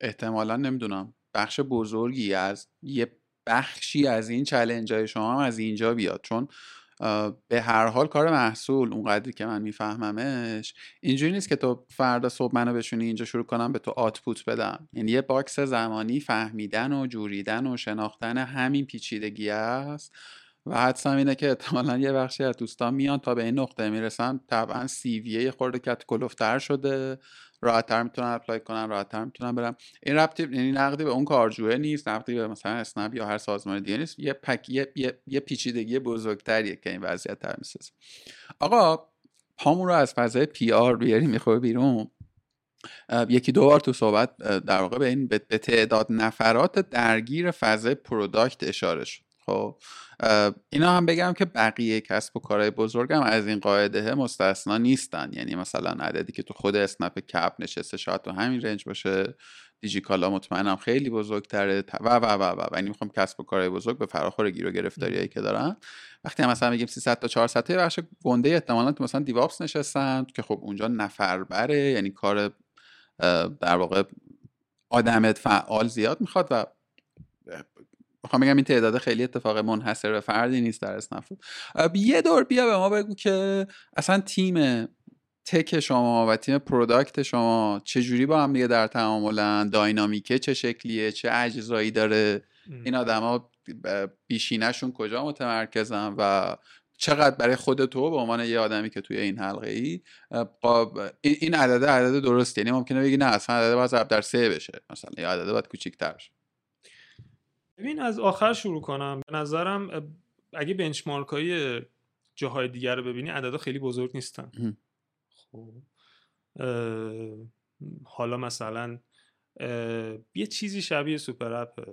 احتمالا نمی‌دونم بخش بزرگی از یه بخشی از این challenge های شما هم از اینجا بیاد. چون به هر حال کار محصول اونقدری که من میفهممش اینجوری نیست که تو فردا صبح منو بشونی اینجا شروع کنم به تو output بدم. یعنی یه box زمانی فهمیدن و جوریدن و شناختن همین پیچیدگی است. و حدسم اینه که احتمالا یه بخشی از دوستان میان تا به این نقطه می‌رسن طبعا CV خورده کت کلفت‌تر شده راحتتر می‌تونن apply کنن راحتتر می‌تونن برن. این ربطی یعنی نقدی به اون کارجوه نیست نقدی به مثلا اسنپ یا هر سازمان دیگه نیست. یه پک یه, یه،, پیچیدگی بزرگتریه که این وضعیت تر می‌سازه. آقا پامون رو از فضای PR بیاریم می‌خوره بیرون؟ یکی دو بار تو صحبت در واقع به این به تعداد نفرات درگیر فضای product اشاره شد. خب اینا هم بگم که بقیه کسب و کارهای بزرگ هم از این قاعده مستثنا نیستن. یعنی مثلا عددی که تو خود اسنپ کپ نشسته شاید تو همین رنج باشه. دیجیکالا مطمئنم خیلی بزرگتره. و و و و و. یعنی می‌خوام کسب و کارهای بزرگ به فراخور گیر و گرفتاریایی که دارن. وقتی هم مثلا میگیم 300 تا 400 تا بخش گنده احتمالا تو مثلا دیوابس نشستن که خب اونجا نفر بره. یعنی کار در واقع آدمت فعال زیاد می‌خواد و می‌خوام بگم این تعداد خیلی اتفاق منحصر به فردی نیست در اسنفود یه دور بیا به ما بگو که اصلا تیم تک شما و تیم پروداکت شما چجوری با هم دیگه در تعاملن؟ داینامیکه چه شکلیه؟ چه اجزایی داره؟ این آدما بیشینشون کجا متمرکزن و چقدر برای خود تو به عنوان یه آدمی که توی این حلقه ای این عدده عدد درست یعنی ممکنه بگی نه اصلا عدده باید در سه بشه. مثلا یه عدده باید کوچیک‌تر ببین از آخر شروع کنم. به نظرم اگه بنچمارک های جاهای دیگر رو ببینی عددا خیلی بزرگ نیستن. خب. حالا مثلا یه چیزی شبیه سوپر اپ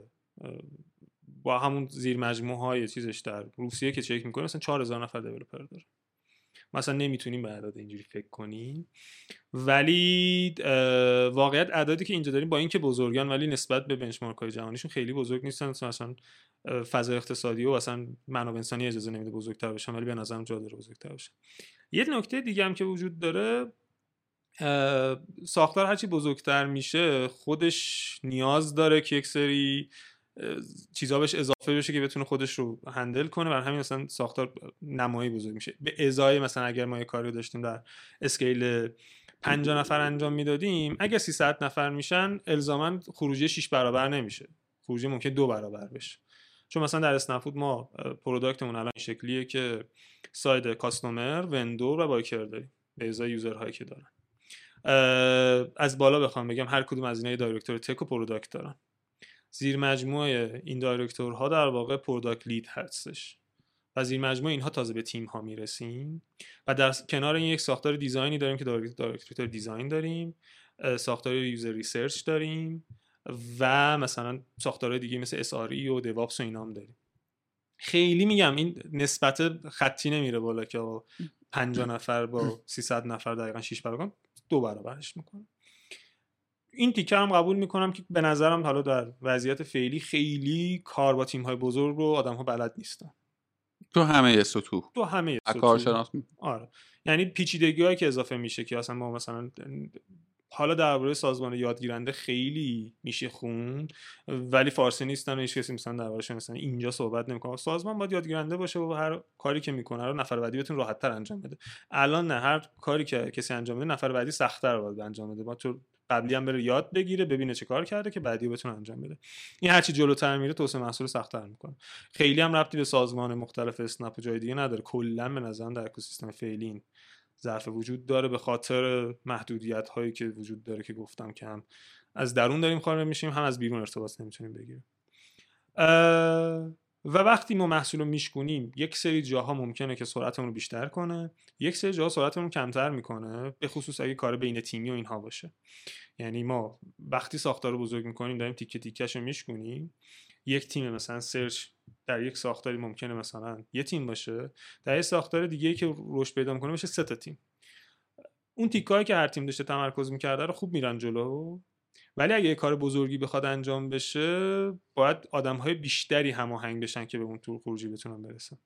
با همون زیر مجموعه های چیزش در روسیه که چک می‌کنه مثلا 4000 نفر دیولپر داره. مثلا نمی‌تونیم به اعداد اینجوری فکر کنیم. ولی واقعیت اعدادی که اینجا داریم با اینکه بزرگان ولی نسبت به بنچمارک های جهانیشون خیلی بزرگ نیستن. مثلا فضای اقتصادی و اصلا منابع انسانی اجازه نمیده بزرگتر بشن ولی به نظرم جا داره بزرگتر بشن. یه نکته دیگه هم که وجود داره ساختار هرچی بزرگتر میشه خودش نیاز داره که یک سری چیزا بهش اضافه بشه که بتونه خودش رو هندل کنه. بر همین مثلا ساختار نمایی بزرگ میشه. به ازای مثلا اگر ما یه کاری داشتیم در scale 50 نفر انجام می‌دادیم اگر 300 نفر میشن الزاما خروجی 6 برابر نمیشه. خروجی ممکن دو برابر بشه. چون مثلا در اسنپ‌فود ما productمون الان این شکلیه که side customer vendor و biker داریم. به ازای userهایی که دارن. از بالا بخوام بگم هر کدوم از اینا director tech و product دارن. زیر مجموعه این directorها در واقع product lead هستش. و زیر مجموعه اینها تازه به تیم ها می‌رسیم. و در کنار این یک ساختار designی داریم که director design داریم ساختار user research داریم و مثلا ساختار دیگه مثل SRE و DevOps و اینا هم داریم. خیلی میگم این نسبت خطی نمیره بالا که 50 نفر با 300 نفر دقیقا 6 برابر دو برابرش می‌کنه. این تیکه هم قبول می‌کنم که به نظرم حالا در وضعیت فعلی خیلی کار با تیم های بزرگ رو آدم ها بلد نیستن. تو همه سطوح تو همه کارشناس آره. یعنی پیچیدگی هایی که اضافه میشه که اصلا ما مثلا حالا درباره سازمان یادگیرنده خیلی میشه خون ولی فارسی نیستن و هیچ کسی مثلا دربارش مثلا اینجا صحبت نمی‌کنه. سازمان باید یادگیرنده باشه و هر کاری که می‌کنه رو نفر بعدی بتون راحت تر انجام بده. الان نه هر کاری که کسی انجام بده نفر بعدی سختتر باید انجام بده. با تو قبلی هم بره یاد بگیره ببینه چه کار کرده که بعدی بتونه انجام بده. این هرچی جلوتر میره توسعه محصول سختتر می‌کنه. خیلی هم ربطی به سازمان مختلف اسنپ و جای دیگه نداره. کلا به نظرم در اکوسیستم فعلی ضعف وجود داره. به خاطر محدودیت هایی که وجود داره که گفتم که هم از درون داریم خارج میشیم هم از بیرون ارتباط نمی‌تونیم بگیریم. و وقتی ما محصول رو میشکونیم یک سری جاها ممکنه که سرعتمون رو بیشتر کنه یک سری جاها سرعتمون رو کمتر می‌کنه به خصوص اگه کار بین تیمی و اینها باشه. یعنی ما وقتی ساختار رو بزرگ می‌کنیم داریم تیکه تیکش رو میشکونیم. یک تیم مثلا سرچ در یک ساختاری ممکنه مثلا یه تیم باشه در یک ساختار دیگه که رشد پیدا می‌کنه میشه سه تا تیم. اون تیکایی که هر تیم داشته تمرکز می‌کرده رو خوب میرن جلو. ولی اگه یه کار بزرگی بخواد انجام بشه باید آدم های بیشتری هماهنگ بشن که به اون طور خروجی بتونن برسن.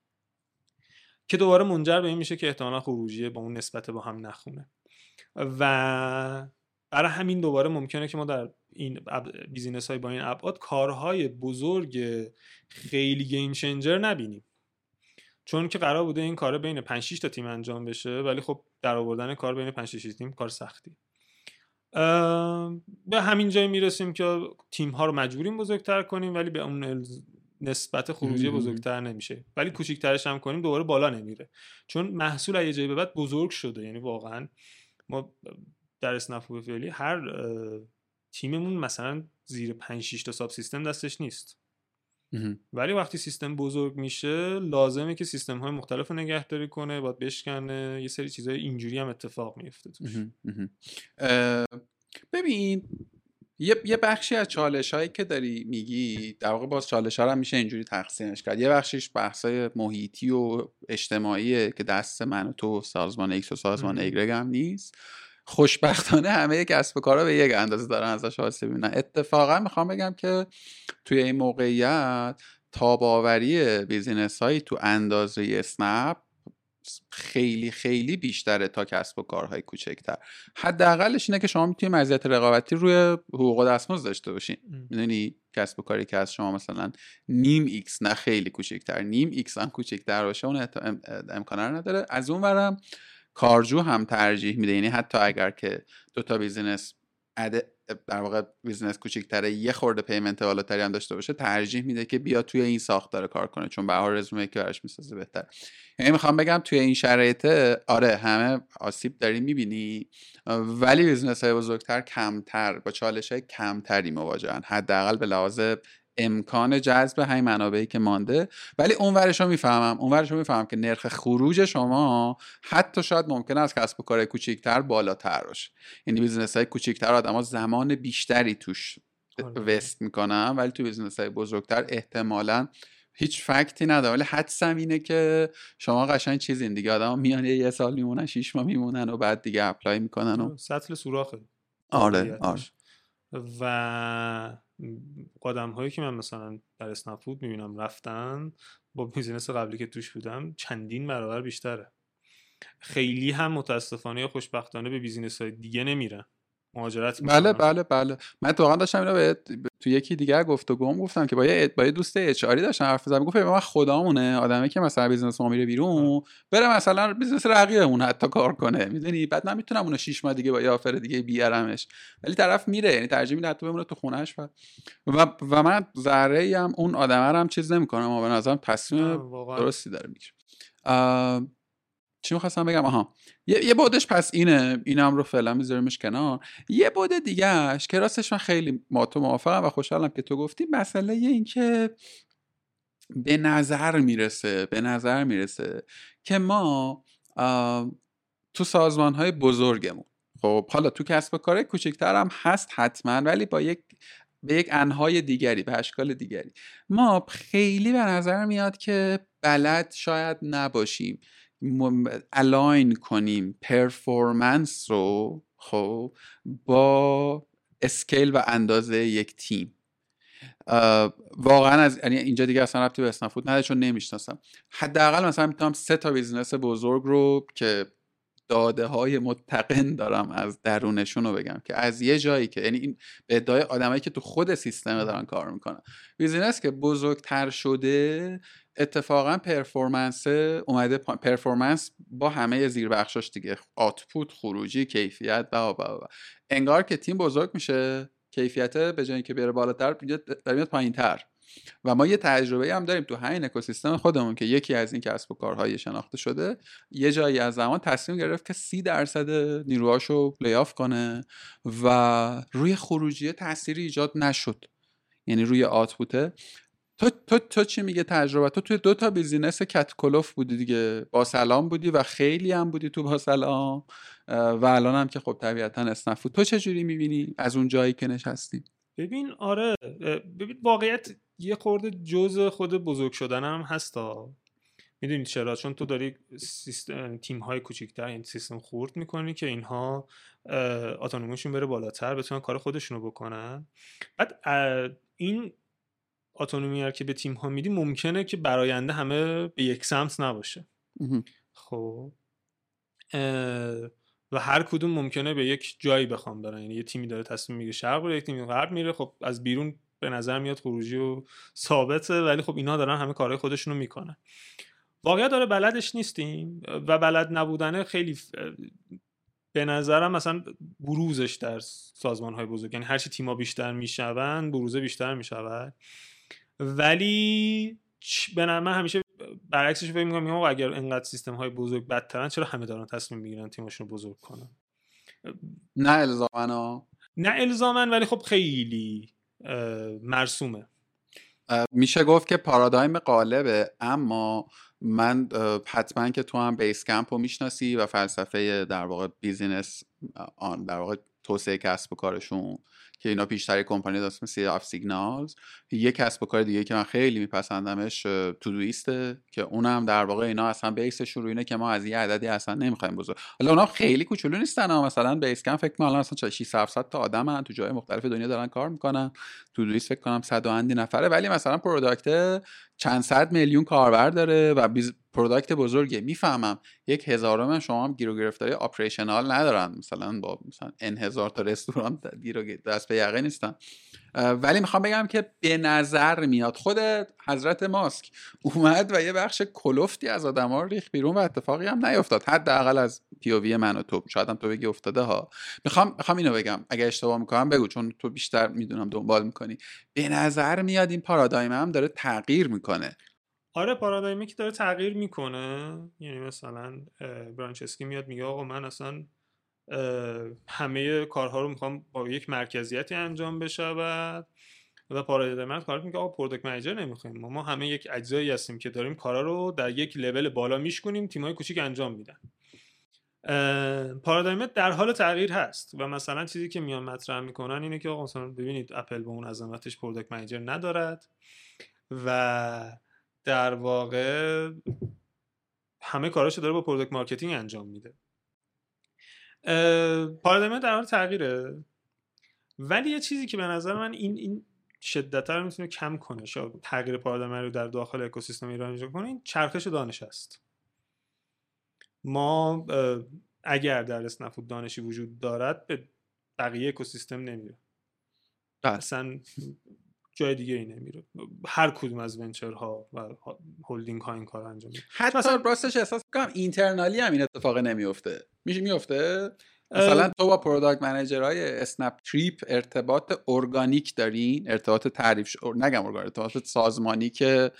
که دوباره منجر به این میشه که احتمالا خروجی با اون نسبت با هم نخونه. و برای همین دوباره ممکنه که ما در این business های با این ابعاد کارهای بزرگ خیلی game changer نبینیم. چون که قرار بوده این کار بین 5 6 تا تیم انجام بشه ولی خب در آوردن کار بین 5 6 تیم کار سختی. به همین جای می‌رسیم که تیم ها رو مجبوریم بزرگتر کنیم ولی به اون نسبت خروجی بزرگتر نمیشه. ولی کوچیکترش هم کنیم دوباره بالا نمیره. چون محصول از جای به بعد بزرگ شده یعنی واقعا ما در اسنپ فعلی هر تیممون مثلا زیر 5 6 تا sub system دستش نیست. ولی وقتی سیستم بزرگ میشه لازمه که سیستم های مختلف رو نگهداری کنه باید بشکنه. یه سری چیزای اینجوری هم اتفاق میفته توش. ببین یه, یه بخشی از چالش هایی که داری میگی در واقع باز چالش ها هم میشه اینجوری تقسیمش کرد. یه بخشیش بحث های محیطی و اجتماعیه که دست من و تو سازمان ایکس و سازمان ایگرگ هم نیست. خوشبختانه همه کسب و کارا به یک اندازه دارن ازش آسیب می‌بینن. اتفاقا می‌خوام بگم که توی این موقعیت تاب‌آوری business هایی تو اندازه اسنپ خیلی خیلی بیشتره تا کسب و کارهای کوچکتر. حداقلش اینه که شما می‌تونید مزیت رقابتی روی حقوق و دستمزد داشته باشین می‌دونی کسب و کاری که از شما مثلا نیم X نه خیلی کوچکتر نیم X هم کوچکتر باشه اون امکانه رو نداره. از اون ورم کارجو هم ترجیح میده. یعنی حتی اگر که دو تا business در واقع business کوچیک‌تره یه خورده payment بالاتری هم داشته باشه ترجیح میده که بیا توی این ساختار کار کنه چون به رزومه که براش می‌سازه بهتر یعنی می‌خوام بگم توی این شرایط آره همه آسیب داری می‌بینی ولی business های بزرگتر کمتر با چالش های کمتری مواجهن. حداقل به لحاظ امکان جذب همین منابعی که مانده. ولی اونورش رو می‌فهمم. اونورش رو می‌فهمم که نرخ خروج شما حتی شاید ممکن است کسب و کار کوچیکتر بالاتر باشه. یعنی business های کوچیکتر زمان بیشتری توش آره. invest می‌کنن ولی تو business های بزرگتر احتمالا هیچ fact ی نداره ولی حدسم اینه که شما قشنگ چیزین دیگه. آدم میان یه سال میمونن شیش ماه میمونن و بعد دیگه apply می‌کنن و سطل سوراخه. آره آره. و قدم هایی که من مثلا در اسنپ می‌بینم رفتن با business قبلی که توش بودم چندین برابر بیشتره. خیلی هم متاسفانه یا خوشبختانه به business های دیگه نمیرن. مهاجرت بله بله بله. من واقعا داشتم اینو به تو یکی دیگه گفتگوم گفتم که با یه با یه دوست HR ی داشتم حرف زدم گفت من خدامونه. آدمی که مثلا business ما میره بیرون بره مثلا business رقیبمون حتی کار کنه. می‌دونی؟ بعد من می‌تونم اونو 6 ماه دیگه با یه offer دیگه بیارمش. ولی طرف میره. یعنی ترجیح میده حتی بمونه تو خونهش و و, و من ذره هم اون آدمه رو هم چیز نمی‌کنم. و به نظرم تصمیم درستی داره می‌گیره. چی می‌خواستم بگم؟ آها. یه, یه بودش پس اینه اینم رو فعلا میذاریمش کنار. یه بود دیگهش که راستش من خیلی ما تو موافقم و خوشحالم که تو گفتی مسئله این که به نظر می‌رسه به نظر می‌رسه که ما تو سازمان های بزرگمون. خب حالا تو کسب و کار کوچکتر هم هست حتما ولی با یک به یک انهای دیگری به اشکال دیگری. ما خیلی به نظر میاد که بلد شاید نباشیم. align کنیم performance رو خب با scale و اندازه یک تیم. واقعا از یعنی اینجا دیگه اصلا ربطی به اسنپ‌فود نداره چون نمی‌شناسم. حداقل مثلا می‌تونم سه تا business بزرگ رو که داده های متقن دارم از درونشون رو بگم که از یه جایی که یعنی این به ادعای آدمایی که تو خود سیستم دارن کار می‌کنن. business که بزرگتر شده اتفاقا performance اومده performance با همه زیر بخشاش دیگه. output خروجی کیفیت و و انگار که تیم بزرگ میشه کیفیت به جای که بره بالاتر میاد پایینتر. و ما یه تجربه هم داریم تو همین اکوسیستم خودمون که یکی از این کسب و کارهای شناخته شده یه جایی از زمان تصمیم گرفت که سی درصد نیروهاشو layoff کنه و روی خروجی تأثیری ایجاد نشد. یعنی روی output ه تو, تو, تو چی میگه تجربه؟ تو توی دو تا business کت کلوف بودی دیگه. با سلام بودی و خیلی هم بودی تو با سلام. و الان هم که خب طبیعتا اسنپ‌فود تو چه جوری می‌بینی از اون جایی که نشستی؟ ببین آره ببین واقعیت یه خورده جز خود بزرگ شدن هم هستا. می‌دونید چرا؟ چون تو داری سیستم تیم های کوچیکتر این سیستم خورد می‌کنی که اینها اتونومیشون بره بالاتر بتونن کار خودشونو بکنن. بعد این اتونومی که به تیم ها میدی ممکنه که براینده همه به یک سمت نباشه. خب. و هر کدوم ممکنه به یک جایی بخوام برن. یعنی یه تیمی داره تصمیم میگه شرق رو یک تیمی غرب میره. خب از بیرون به نظر میاد خروجی و ثابته ولی خب اینا دارن همه کارهای خودشونو می‌کنن. واقعا داره بلدش نیستیم و بلد نبودنه خیلی به نظرم مثلا بروزش در سازمان های بزرگ. یعنی هرچی تیما بیشتر میشون بروزه بیشتر می‌شود. ولی به من همیشه برعکسش فکر می‌کنم میگم اگر انقدر سیستم های بزرگ بدترن چرا همه دارن تصمیم می‌گیرن تیمشون رو بزرگ کنن؟ نه الزاماً نه الزاماً ولی خب خیلی. مرسومه. میشه گفت که پارادایم غالبه اما من حتما که تو هم Basecamp رو می‌شناسی و فلسفه در واقع business آن در واقع توسعه کسب و کارشون که اینا پیشتر کمپانی داشت مثل اف Signals. یه کسب و کار دیگه که من خیلی میپسندمش Todoist ه که اونم در واقع اینا اصلا base ش رو اینه که ما از یه عددی اصلا نمی‌خوایم بزرگ. حالا اونا خیلی کوچولو نیستن ها. مثلا Basecamp فکر کنم مثلا 6 700 تا آدمن. تو جای مختلف دنیا دارن کار می‌کنن. Todoist فکر کنم 100 اندی نفره. ولی مثلا product چند صد میلیون کاربر داره و بیز... product بزرگه. می‌فهمم یک هزارم شما هم گیر و گرفتاری operational ندارن. مثلا با مثلا n هزار تا رستوران گیر و دست به یقه نیستن. ولی می‌خوام بگم که به نظر میاد خود حضرت ماسک اومد و یه بخش کلفتی از آدما رو ریخ بیرون و اتفاقی هم نیفتاد. حداقل از پیووی من و تو. شاید هم تو بگی افتاده ها. می‌خوام می‌خوام اینو بگم. اگه اشتباه می‌کنم بگو چون تو بیشتر می‌دونم دنبال می‌کنی. به نظر میاد این پارادایم هم داره تغییر می‌کنه. آره پارادایمی که داره تغییر می‌کنه. یعنی مثلا برانچسکی میاد میگه آقا من اصلا همه کارها رو می‌خوام با یک مرکزیتی انجام بشود و پارادایم کار میگه آقا product manager نمی‌خوایم. ما, ما همه یک اجزایی هستیم که داریم کارا رو در یک لول بالا میشکنیم تیمای کوچیک انجام میدن. پارادایم در حال تغییر هست و مثلا چیزی که میان مطرح می‌کنن اینه که آقا مثلا ببینید اپل به اون عظمتش product manager ندارد و در واقع همه کاراشو داره با product marketing انجام میده. پارادایم در حال تغییره. ولی یه چیزی که به نظر من این این شدت رو می‌تونه کم کنه شاید تغییر پارادایم رو در داخل اکوسیستم ایران ایجاد کنه این چرخش دانش است ما اگر در اسنپ‌فود دانشی وجود دارد به بقیه اکوسیستم نمیره بله. اصلا جای دیگه ای نمیره. هر کدوم از venture ها و هولدینگ ها این کار انجام میده. حتی مثلا راستش احساس کنم internally هم این اتفاق نمیفته میشه میفته مثلا تو با product manager های اسنپ تریپ ارتباط ارگانیک دارین؟ ارتباط تعریف ش... نگم ارگانیک ارتباط سازمانی که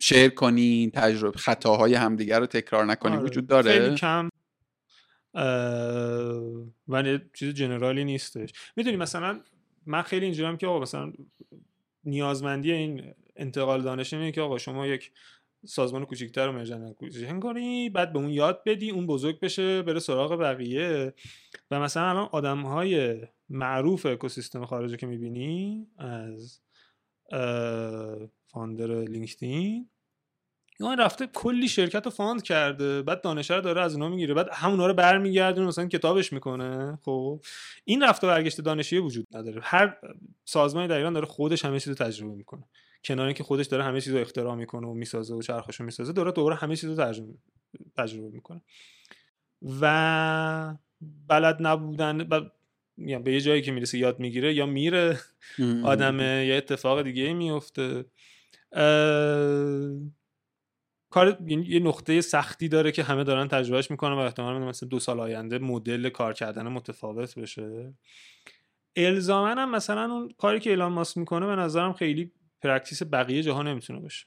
share کنین تجربه خطاهای همدیگر رو تکرار نکنین آره. وجود داره؟ خیلی کم اه، ولی چیز general ی نیستش. می‌دونی مثلا من خیلی اینجوریم که آقا مثلا نیازمندی این انتقال دانش اینه که آقا شما یک سازمان کوچیک‌تر رو مرجع کنی بعد به اون یاد بدی اون بزرگ بشه بره سراغ بقیه. و مثلا الان آدم های معروف اکوسیستم خارجی که می‌بینی از founder LinkedIn این رفته کلی شرکت رو fund کرده بعد دانشه رو داره از اونا می‌گیره بعد همونا رو برمیگردونه مثلا کتابش می‌کنه. خب این رفته برگشت دانشی وجود نداره. هر سازمانی در ایران داره خودش همه چیز تجربه می‌کنه. کنار اینکه خودش داره همه چیز رو اختراع می‌کنه و می‌سازه و چرخش رو می‌سازه داره دوباره همه چیز رو تجربه می‌کنه. و بلد نبودن ب... میگم به یه جایی که می‌رسه یاد می‌گیره یا میره. آدمه یا اتفاق دیگه میفته اه، کار یعنی یه نقطه سختی داره که همه دارن تجربهش می‌کنن و احتمال میدم مثلا دو سال آینده مدل کار کردن متفاوت بشه. الزاما هم مثلا اون کاری که ایلان ماسک می‌کنه به نظرم خیلی practice بقیه جاها نمی‌تونه باشه.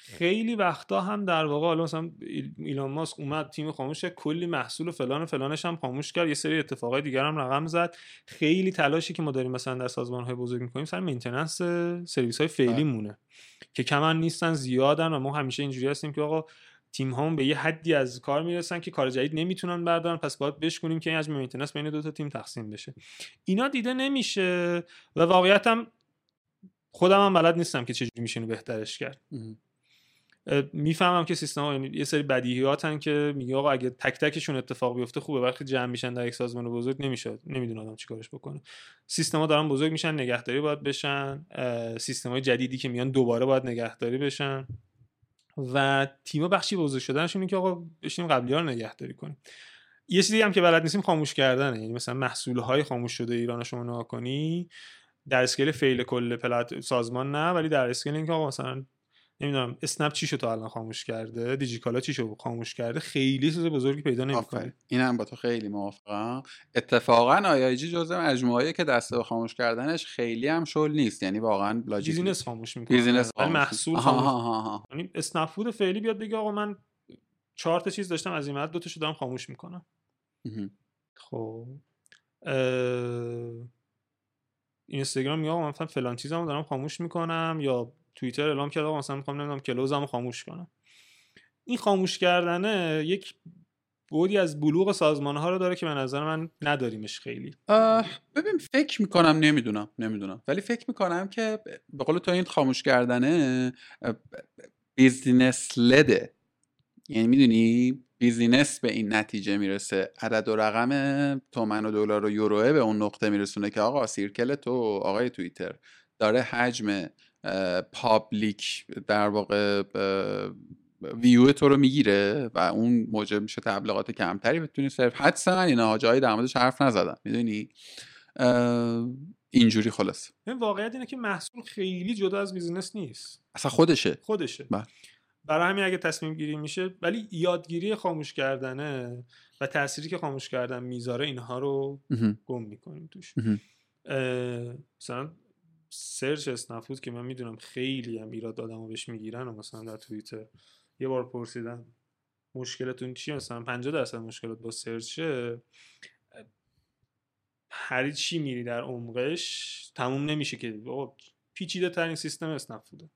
خیلی وقتا هم در واقع حالا مثلا ایل- ایلان ماسک اومد تیم خاموش کلی محصول و فلان و فلانش هم خاموش کرد یه سری اتفاقای دیگر هم رقم زد. خیلی تلاشی که ما داریم مثلا در سازمان های بزرگ می‌کنیم سر maintenance سرویس های فعلی بله. مونه که کمن نیستن زیادن و ما همیشه اینجوری هستیم که آقا تیم هامون به یه حدی از کار می‌رسن که کار جدید نمی‌تونن بردارن پس باید بشکنیم که این حجم maintenance بین دو تا تیم تقسیم بشه. اینا دیده نمیشه و واقعیت هم خودم هم بلد نیستم که چجوری میشه اینو بهترش کرد. می‌فهمم که سیستم ها یعنی یه سری بدیهیاتن که میگه آقا اگه تک تکشون اتفاق بیفته خوبه وقتی جمع میشن در یک سازمان بزرگ نمیشه نمی‌دونه آدم چیکارش بکنه. سیستما دارن بزرگ میشن نگهداری باید بشن. سیستم های جدیدی که میان دوباره باید نگهداری بشن. و تیما بخشی بزرگ شدنشون که آقا بشینیم قبلی ها رو نگهداری کنیم. یه چیزی هم که بلد نیستیم خاموش کردنه. یعنی مثلا محصول های خاموش شده ایران شما نگاه کنی در اسکیل fail کل پلت سازمان نه ولی در اسکیل اینکه آقا مثلا نمی‌دونم اسنپ چی شو تا الان خاموش کرده؟ دیجیکالا چی شو خاموش کرده؟ خیلی چیز بزرگی پیدا نمی‌کنه. اینم با تو خیلی موافقم. اتفاقا IIG جزء مجموعه که دسته به خاموش کردنش خیلی هم شل نیست. یعنی واقعا logic business خاموش می‌کنه. business خاموش. محصول خاموش. یعنی اسنپ فود فعلی بیاد بگه آقا من چهار تا چیز داشتم از این مدت دو تاشو دارم خاموش می‌کنم. خب. اه، اینستاگرام من مثلا فلان چیزمو دارم خاموش می‌کنم یا توییتر اعلام کرد آقا مثلا می‌خوام نمی‌دونم کلوزمو خاموش کنم. این خاموش کردنه یک بودی از بلوغ سازمان ها رو داره که به نظر من نداریمش خیلی. ببین فکر می‌کنم نمی‌دونم نمی‌دونم. ولی فکر می‌کنم که به قول تو این خاموش کردنه business led ه یعنی می‌دونی؟ business به این نتیجه می‌رسه. عدد و رقم تومن و دلار و یوروه به اون نقطه میرسونه که آقا circle تو آقای توییتر داره حجم public در واقع ویو تو رو می‌گیره و اون موجب میشه تبلیغات کمتری بتونی صرف. حدس من اینا جایی در موردش حرف نزدم می‌دونی؟ اینجوری خلاص این واقعیت اینه که محصول خیلی جدا از business نیست. اصلا خودشه. خودشه. بله. برای همین اگه تصمیم گیری میشه ولی یادگیری خاموش کردنه و تأثیری که خاموش کردن می‌ذاره اینها رو. گم می‌کنیم توش. مثلا سرچ اسنپ فود که من می‌دونم خیلی هم ایراد آدم بهش می‌گیرن و مثلا در توییتر یه بار پرسیدم مشکلتون چیه؟ مثلا 50 درصد مشکلات با search ه هر چی میری در عمقش تموم نمیشه که آقا پیچیده ترین سیستم اسنپ فوده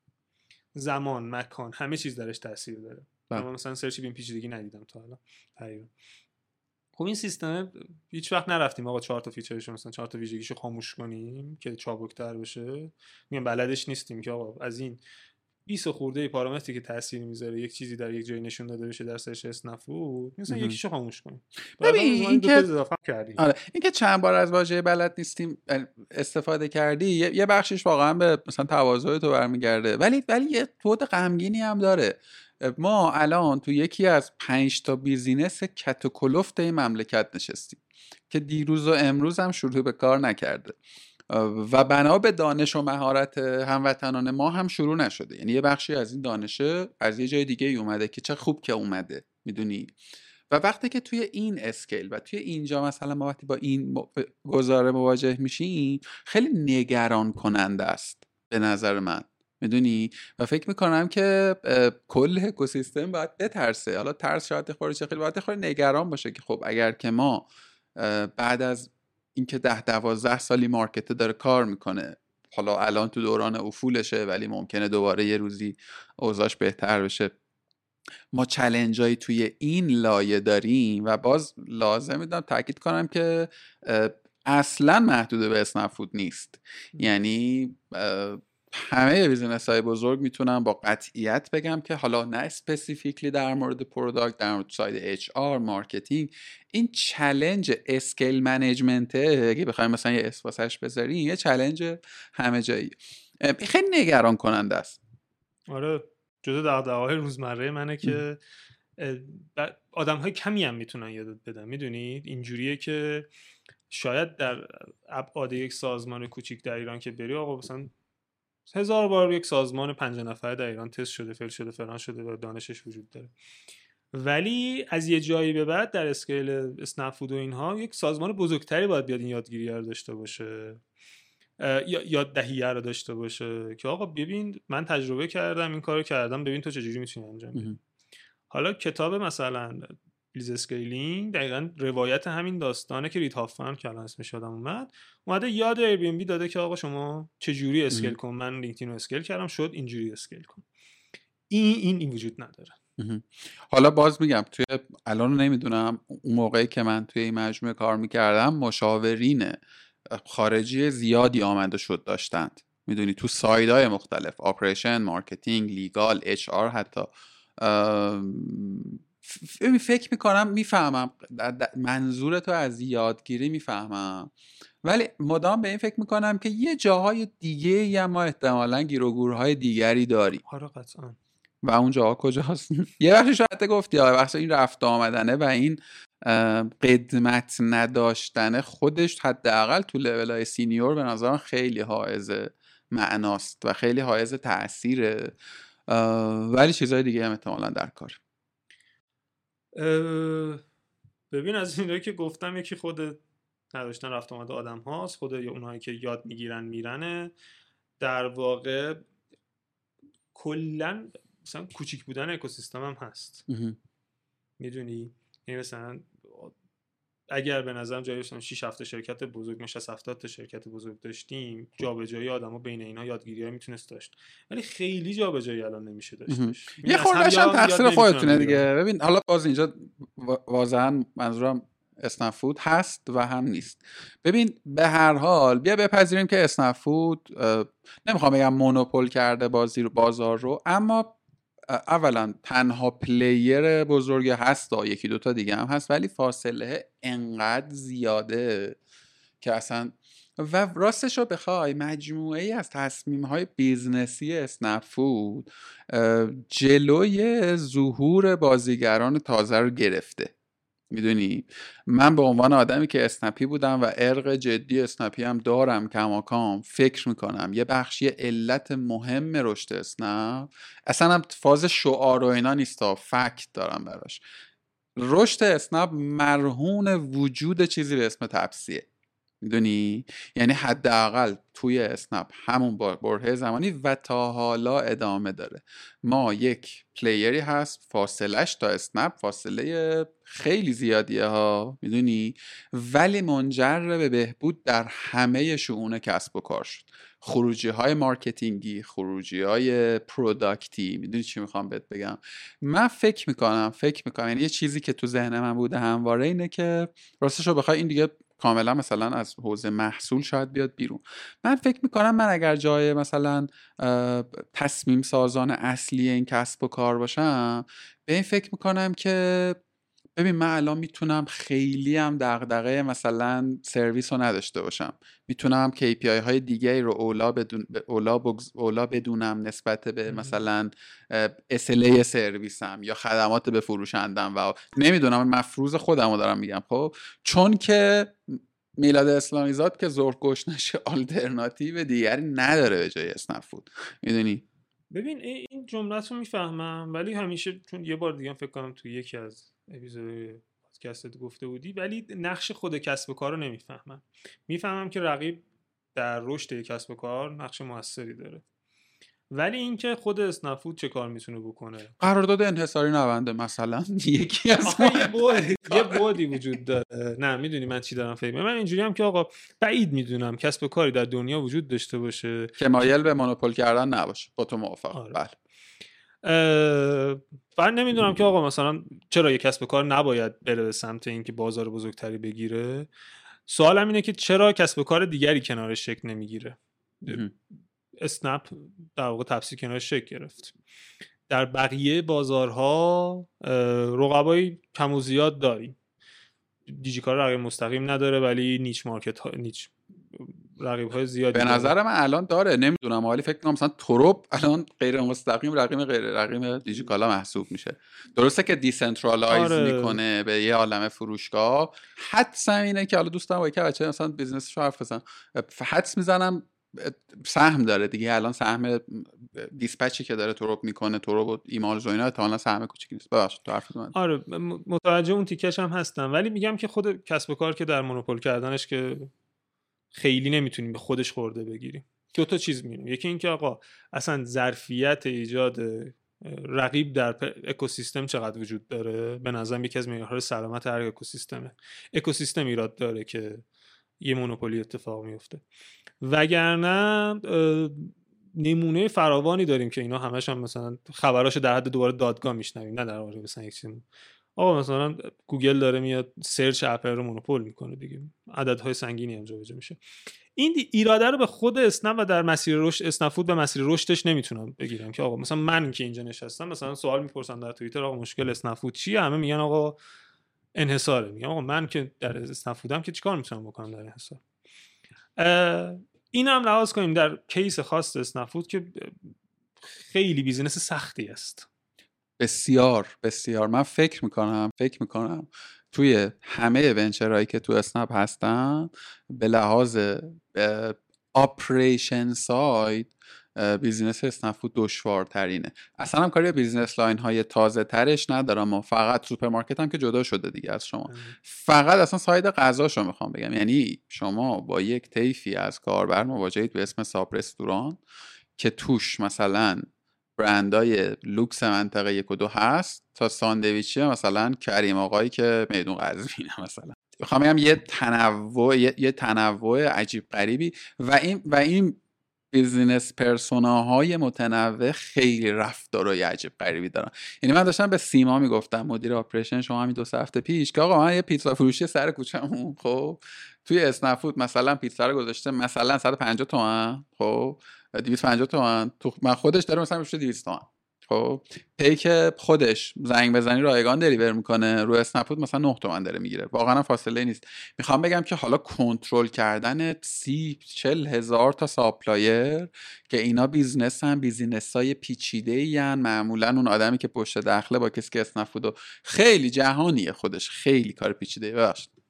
زمان مکان همه چیز درش تاثیر داره. بله. من مثلا search ی به این پیچیدگی ندیدم تا الان تقریبا خب این سیستم هیچ وقت نرفتیم آقا چهار تا feature ش مثلا چهار تا ویژگیشو خاموش کنیم که چابکتر بشه. میگم بلدش نیستیم که آقا از این 20 خورده پارامتری که تاثیر می‌ذاره یک چیزی در یک جایی نشون داده بشه در سرچ اسنفود مثلا مهم. یکیشو خاموش کنیم. ببین، بعد این این دو که- تا اضافه کردیم. آره اینکه چند بار از واژه بلد نیستیم استفاده کردی یه بخشش واقعا به مثلا تواضع تو برمیگرده. ولی ولی یه بود غمگینی هم داره. ما الان تو یکی از پنج تا بیزینس کت و کلفت این مملکت نشستیم که دیروز و امروز هم شروع به کار نکرده. و بنا به دانش و مهارت هموطنان ما هم شروع نشده. یعنی یه بخشی از این دانشه از یه جای دیگه ای اومده که چه خوب که اومده می‌دونی؟ و وقتی که توی این اسکیل و توی اینجا مثلا ما وقتی با این گزاره مواجه میشیم خیلی نگران کننده است به نظر من. می‌دونی؟ و فکر می‌کنم که کل اکوسیستم باید بترسه. حالا ترس شاید خورده خیلی باید خورده نگران باشه که خب اگر که ما بعد از اینکه ده دوازده سالی مارکت داره کار می‌کنه. حالا الان تو دوران افولشه ولی ممکنه دوباره یه روزی اوضاعش بهتر بشه. ما challenge هایی توی این layer ه داریم و باز لازم می‌دونم تاکید کنم که اصلا محدود به اسنپ نیست. یعنی همه business های بزرگ می‌تونم با قطعیت بگم که حالا نه specifically در مورد product در مورد side HR marketing این challenge scale management ه اگه بخوایم مثلا یه اسپاسش بذاریم یه challenge همه جایی. خیلی نگران کننده است. آره جزء دغدغه های روزمره منه که آدم های کمی هم می‌تونن یادت بدن. می‌دونید اینجوریه که شاید در ابعاد یک سازمان کوچیک در ایران که بری آقا مثلا هزار بار یک سازمان پنج نفره در ایران تست شده فیل شده فلان شده و دانشش وجود داره. ولی از یه جایی به بعد در اسکیل اسنپ فود و اینها یک سازمان بزرگتری باید بیاد این یادگیری رو داشته باشه یا یاد دهیه رو داشته باشه که آقا ببین من تجربه کردم این کارو کردم ببین تو چجوری می‌تونی انجام بدی. حالا کتاب مثلا Blitzscaling دقیقا روایت همین داستانه که رید هافمن که الان اسمش یادم اومد. اومده یاد Airbnb داده که آقا شما چجوری scale کن؟ من لینکدین رو scale کردم شد اینجوری scale کن. این این این وجود نداره. حالا باز میگم توی الان نمی‌دونم اون موقعی که من توی این مجموعه کار می‌کردم مشاورین خارجی زیادی آمد و شد داشتند. می‌دونی تو side های مختلف operation marketing legal HR حتی فکر می‌کنم می‌فهمم. منظور تو از یادگیری می‌فهمم. ولی مدام به این فکر می‌کنم که یه جاهای دیگه یا ما احتمالا گیروگورهای دیگری داریم. آره قطعا. و اون جاها کجاست؟ یه بخشی شاید گفتی آره بخش این رفت آمدنه و این قدمت نداشتن خودش حداقل تو لول های سینیور به نظرم خیلی حائز معناست و خیلی حائز تاثیره ولی چیزهای دیگه هم احتمالا در کار. ببین از اینایی که گفتم یکی خود نداشتن رفت آمده آدم هاست خود اونهایی که یاد می‌گیرن میرنه. در واقع کلا مثلا کوچیک بودن اکوسیستم هم هست می‌دونی؟ یعنی مثلا اگر به نظرم جایی 6 هفته شرکت بزرگ میشه 70 تا شرکت بزرگ داشتیم جابجایی آدما بین اینا یادگیری می‌تونست داشت. ولی خیلی جابجایی الان نمیشه داشتش یه خوردهش هم تقصیر خودتونه دیگه. ببین حالا باز اینجا واضحا منظورم اسنفود هست و هم نیست. ببین به هر حال بیا بپذیریم که اسنفود نمی‌خوام بگم مونوپول کرده بازی رو بازار رو اما اولا تنها player بزرگ هست یکی دوتا دیگه هم هست ولی فاصله انقدر زیاده که اصلا و راستش رو بخوای مجموعه ای از تصمیم های business ی اسنپ فود جلوی ظهور بازیگران تازه رو گرفته. می‌دونی؟ من به عنوان آدمی که اسنپی بودم و عرق جدی اسنپی هم دارم کماکان فکر می‌کنم. یه بخشی علت مهم رشد اسنپ. اصلا هم فاز شعار و اینا نیستا. فکت دارم براش. رشد اسنپ مرهون وجود چیزی به اسم تپسیه می‌دونی؟ یعنی حداقل توی اسنپ همون برهه زمانی و تا حالا ادامه داره. ما یک پلیری هست فاصلش تا اسنپ فاصله خیلی زیادیه ها می‌دونی؟ ولی منجر به بهبود در همه شعون کسب و کار شد. خروجی های marketing ی خروجی های product ی می‌دونی چی می‌خوام بهت بگم؟ من فکر می‌کنم فکر می‌کنم یعنی یه چیزی که تو ذهن من بوده همواره اینه که راستش رو بخوای این دیگه کاملا مثلا از حوزه محصول شاید بیاد بیرون. من فکر می‌کنم من اگر جای مثلا تصمیم سازان اصلی این کسب و کار باشم به این فکر می‌کنم که ببین من الان می‌تونم خیلی هم دغدغه مثلا سرویس رو نداشته باشم. می‌تونم KPI های دیگه رو اولا, بدون اولا, اولا بدونم نسبت به مثلا SLA سرویسم یا خدمات به فروشندم و نمی‌دونم مفروض خودم رو دارم میگم خب؟ چون که میلاد اسلامی زاد که گوش نشه آلترناتیو دیگری نداره به جای اسنفود می‌دونی؟ ببین این جملت رو می‌فهمم ولی همیشه چون یه بار دیگه فکر کنم تو یکی از اپیزود پادکستت گفته بودی. ولی نقش خود کسب و کار رو نمی‌فهمم. می‌فهمم که رقیب در رشد کسب و کار نقش موثری داره. ولی اینکه خود اسنفود چه کار می‌تونه بکنه؟ قرارداد انحصاری نونده مثلا. یکی از یه بودی وجود داره. نه می‌دونی من چی دارم فکر. من اینجوری هم که آقا بعید می‌دونم کسب و کاری در دنیا وجود داشته باشه. که مایل به مونوپول کردن نباشه. با تو موافقم. آره. بله. من نمی‌دونم که آقا مثلا چرا یه کسب و کار نباید بره به سمت اینکه بازار بزرگتری بگیره؟ سوالم اینه که چرا کسب کار دیگری کنارش شکل نمی‌گیره. اسنپ در واقع تپسی کنارش شکل گرفت. در بقیه بازارها رقبای کم و زیاد داریم. دیجیکالا رقیب مستقیم نداره ولی niche market ها niche رقیب های زیادی به داره. نظر من الان داره. نمی‌دونم ولی فکر کنم مثلا ترب الان غیر مستقیم رقیب غیر رقیب دیجیکالا محسوب میشه. درسته که decentralize آره. می‌کنه به یه عالم فروشگاه. حدس اینه که حالا دوستان با که بچه مثلا business ش حرف بزن حدس می‌زنم سهم داره دیگه. الان سهم dispatch ی که داره ترب می‌کنه ترب و ایمالز و اینا احتمالاً سهم کوچیکی نیست. ببخشید تو حرف من آره متوجه اون تیکش هم هستم. ولی میگم که خود کسب و کار که در monopole کردنش که خیلی نمی‌تونیم به خودش خرده بگیریم. دو تا چیز می‌بینیم. یکی اینکه آقا اصلا ظرفیت ایجاد رقیب در اکوسیستم چقدر وجود داره؟ به نظرم یکی از معیارهای سلامت هر اکوسیستمه. اکوسیستم ایراد داره که یه monopoly اتفاق میفته وگرنه نمونه فراوانی داریم که اینا همش هم مثلا خبراشو در حد دوباره دادگاه میشنویم نه در واقع مثلا یک چیز آقا مثلا گوگل داره میاد search اپل رو monopole می‌کنه دیگه. عددهای سنگینی هم جابجا میشه. این ایراده رو به خود اسنپ و در مسیر رشد اسنپ فود به مسیر رشدش نمی‌تونم بگیرم که آقا مثلا من که اینجا نشستم مثلا سوال می‌پرسم در توییتر آقا مشکل اسنپ فود چیه؟ همه میگن آقا انحصاره. میگم آقا من که در اسنپ فودم که چیکار می‌تونم بکنم در انحصار؟ این هم لحاظ کنیم در کیس خاص اسنپ فود که خیلی business سختی است. بسیار بسیار. من فکر می‌کنم فکر می‌کنم توی همه venture هایی که تو اسنپ هستن به لحاظ operation side بیزنس اسنپ فود دشوارترینه. اصلا هم کاری به business line های تازه ترش ندارم و فقط سوپرمارکت هم که جدا شده دیگه از شما. فقط اصلا side غذاشو می‌خوام بگم. یعنی شما با یک طیفی از کاربر مواجهید به اسم صاحب رستوران که توش مثلا برندای لوکس منطقه یک و دو هست تا ساندویچی مثلا کریم آقایی که میدون قزوینه مثلا. می‌خوام بگم یه تنوع یه, یه تنوع عجیب غریبی و این و این business persona های متنوع خیلی رفتارای عجیب غریبی دارن. یعنی من داشتم به سیما می‌گفتم مدیر operation شما همین دو هفته پیش که آقا من یه پیتزا فروشی سر کوچمون خب؟ توی اسنپ فود مثلا پیتزا رو گذاشته مثلا 150 تومن خب؟ 250 تومن. تو منو خودش داره مثلا میشه 200 تومن. خب پیک خودش زنگ بزنی رایگان deliver می‌کنه. رو اسنپ فود مثلا 9 تومن داره می‌گیره. واقعا فاصله نیست. می‌خوام بگم که حالا کنترل کردن سی چل هزار تا ساپلایر که اینا بیزنس هم بیزینس های پیچیده ای معمولا اون آدمی که پشت دخله با کسی که اسنفود خیلی جهانیه خودش. خیلی کار پیچیده ببخشید.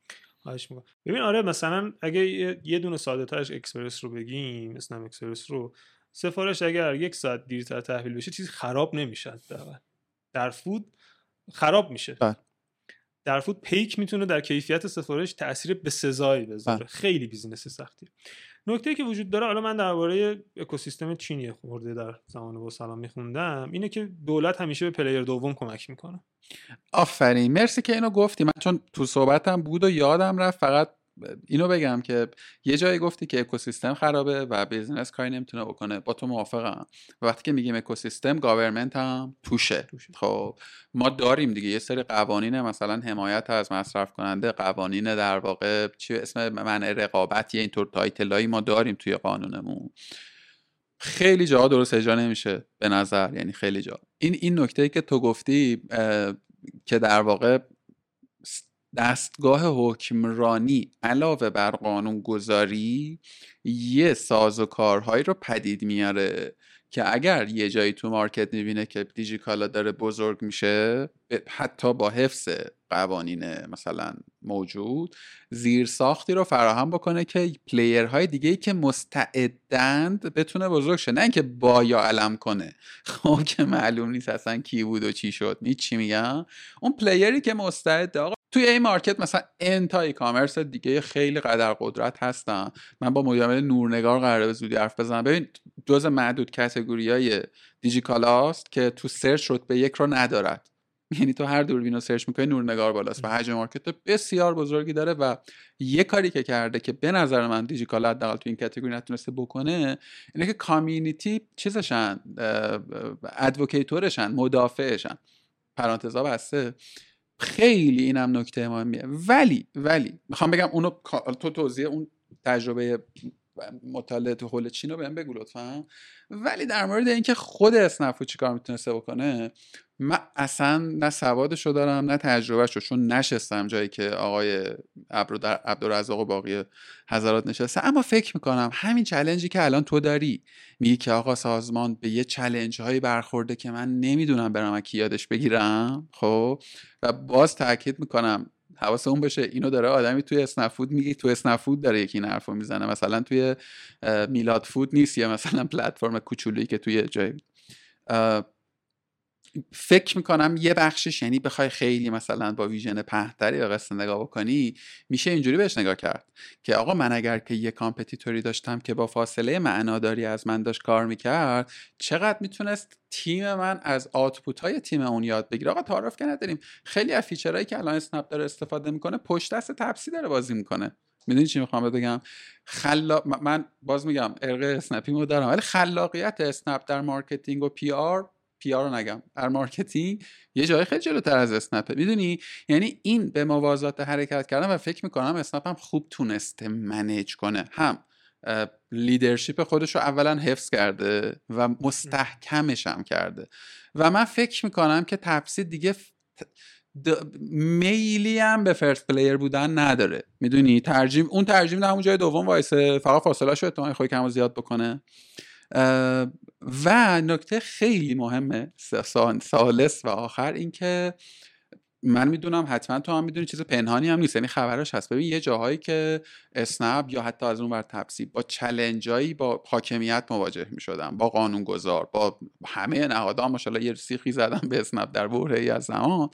خواهش می‌کنم. ببین آره مثلا اگه یه- دونه ساده ترش اکسپرس رو بگیم اسنم اکسپرس رو سفارش اگر یک ساعت دیرتر تحویل بشه چیزی خراب نمیشه حداقل. در فود خراب میشه بله. در food پیک می‌تونه در کیفیت سفارش تاثیر به سزایی بذاره بله. خیلی business سختی نکته‌ای که وجود داره حالا من درباره اکوسیستم چینی خورده در زمان باسلام میخوندم اینه که دولت همیشه به player دوم کمک می‌کنه. آفرین. مرسی که اینو گفتی. من چون تو صحبتم بود و یادم رفت فقط اینو بگم که یه جایی گفتی که اکوسیستم خرابه و business کاری نمی‌تونه بکنه. با تو موافقم. وقتی که میگیم اکوسیستم government هم توشه. توشه. خب ما داریم دیگه. یه سری قوانین مثلا حمایت از مصرف کننده قوانین در واقع چی اسم منع رقابت یه اینطور title هایی ما داریم توی قانونمون. خیلی جاها درست اجرا نمیشه به نظر. یعنی خیلی جا. این این نکته که تو گفتی که در واقع دستگاه حکمرانی علاوه بر قانون گذاری یه ساز و کارهایی رو پدید میاره که اگر یه جایی تو market می‌بینه که دیجیکالا داره بزرگ میشه حتی با حفظ قوانین مثلا موجود زیر ساختی رو فراهم بکنه که player های دیگه ای که مستعدند بتونه بزرگ شه. نه اینکه بیاد علم کنه. خب که معلوم نیست اصلا کی بود و چی شد. می چی میگم. اون player ی که مستعد آقا توی این market مثلا اینتای commerce دیگه خیلی قدر قدرت هستن. من با مدیر نورنگار قراره به زودی حرف بزنم. ببین جز معدود category های دیجیکالاست که تو search رتبه یک رو ندارد. یعنی تو هر دوربین رو search می‌کنی نورنگار بالاست و حجم market بسیار بزرگی داره و یه کاری که کرده که به نظر من دیجیکالا حداقل تو این category نتونسته بکنه اینه که community چیزشن advocator شن مدافعشن. پرانتزا بسته. خیلی اینم نکته مهمیه. ولی ولی می‌خوام بگم اونو تو توضیح اون تجربه مطالعه تو حول چین رو بهم بگو لطفا. ولی در مورد اینکه خود اسنفو چیکار می‌تونسته بکنه من اصلا نه سوادشو دارم نه تجربهشو چون نشستم جایی که آقای عبدالرزاق و باقی حضرات نشسته. اما فکر می‌کنم همین چلنجی که الان تو داری میگی که آقا سازمان به یه چلنج هایی برخورده که من نمی‌دونم برم کی یادش بگیرم خب؟ و باز تاکید می‌کنم حواس اون باشه. اینو داره آدمی توی اسنپ فود میگی تو اسنپ فود داره یکی این حرفو می‌زنه. مثلا توی میلاد فود نیست یا مثلا پلتفرم کوچولویی که توی جای فکر می‌کنم یه بخشش یعنی بخوای خیلی مثلا با vision بهتری به قصه نگاه بکنی میشه اینجوری بهش نگاه کرد که آقا من اگر که یه competitor ی داشتم که با فاصله معناداری از من داشت کار می‌کرد چقدر می‌تونست تیم من از output های تیم اون یاد بگیره؟ آقا تعارف که نداریم. خیلی از feature هایی که الان اسنپ داره استفاده می‌کنه پشت دست تپسی داره بازی می‌کنه. می‌دونی چی می‌خوام بگم؟ خلا... من باز میگم عرق اسنپی دارم ولی خلاقیت اسنپ در marketing و PR پی رو نگم. در marketing یه جای خیلی جلوتر از اسنپه می‌دونی؟ یعنی این به موازات حرکت کردن و فکر می‌کنم اسنپ هم خوب تونسته manage کنه. هم leadership خودش رو اولا حفظ کرده و مستحکمش هم کرده. و من فکر می‌کنم که تفسیر دیگه میلی هم به فرست پلیر بودن نداره. می‌دونی؟ ترجیم اون ترجیم در همون جای دوم وایسه. فقط فاصله شو احتمال خواهی کم زیاد بکنه و نکته خیلی مهمه سالس و آخر اینکه من می‌دونم حتما تو هم می‌دونی چیز پنهانی هم نیست یعنی خبرش هست. ببین یه جاهایی که اسنپ یا حتی از اون بر تپسی با چلنجایی با حاکمیت مواجه می‌شدن با قانون گذار با همه نهادها ماشاءالله یه سیخی زدن به اسنپ در برهه ای از زمان.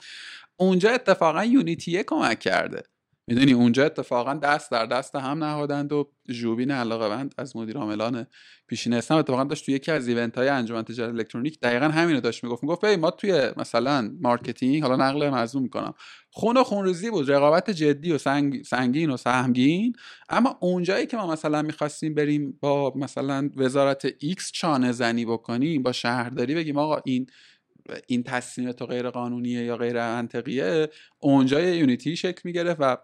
اونجا اتفاقا unity ه کمک کرده. می‌دونی اونجا اتفاقا دست در دست هم نهادند و ژوبین علاقه بند از مدیر عاملان پیشین اسنپ اتفاقا داشت توی یکی از event های انجمن تجارت الکترونیک دقیقا همین رو داشت می‌گفت. می‌گفت ما توی مثلا marketing حالا نقل مضمون می‌کنم خون و خونریزی بود رقابت جدی و سنگ، سنگین و سهمگین اما اونجایی که ما مثلا می‌خواستیم بریم با مثلا وزارت X چانه زنی بکنیم با شهرداری بگیم آقا این این تصمیم تو غیر قانونیه یا غیر منطقیه اونجا unity شکل می‌گیره و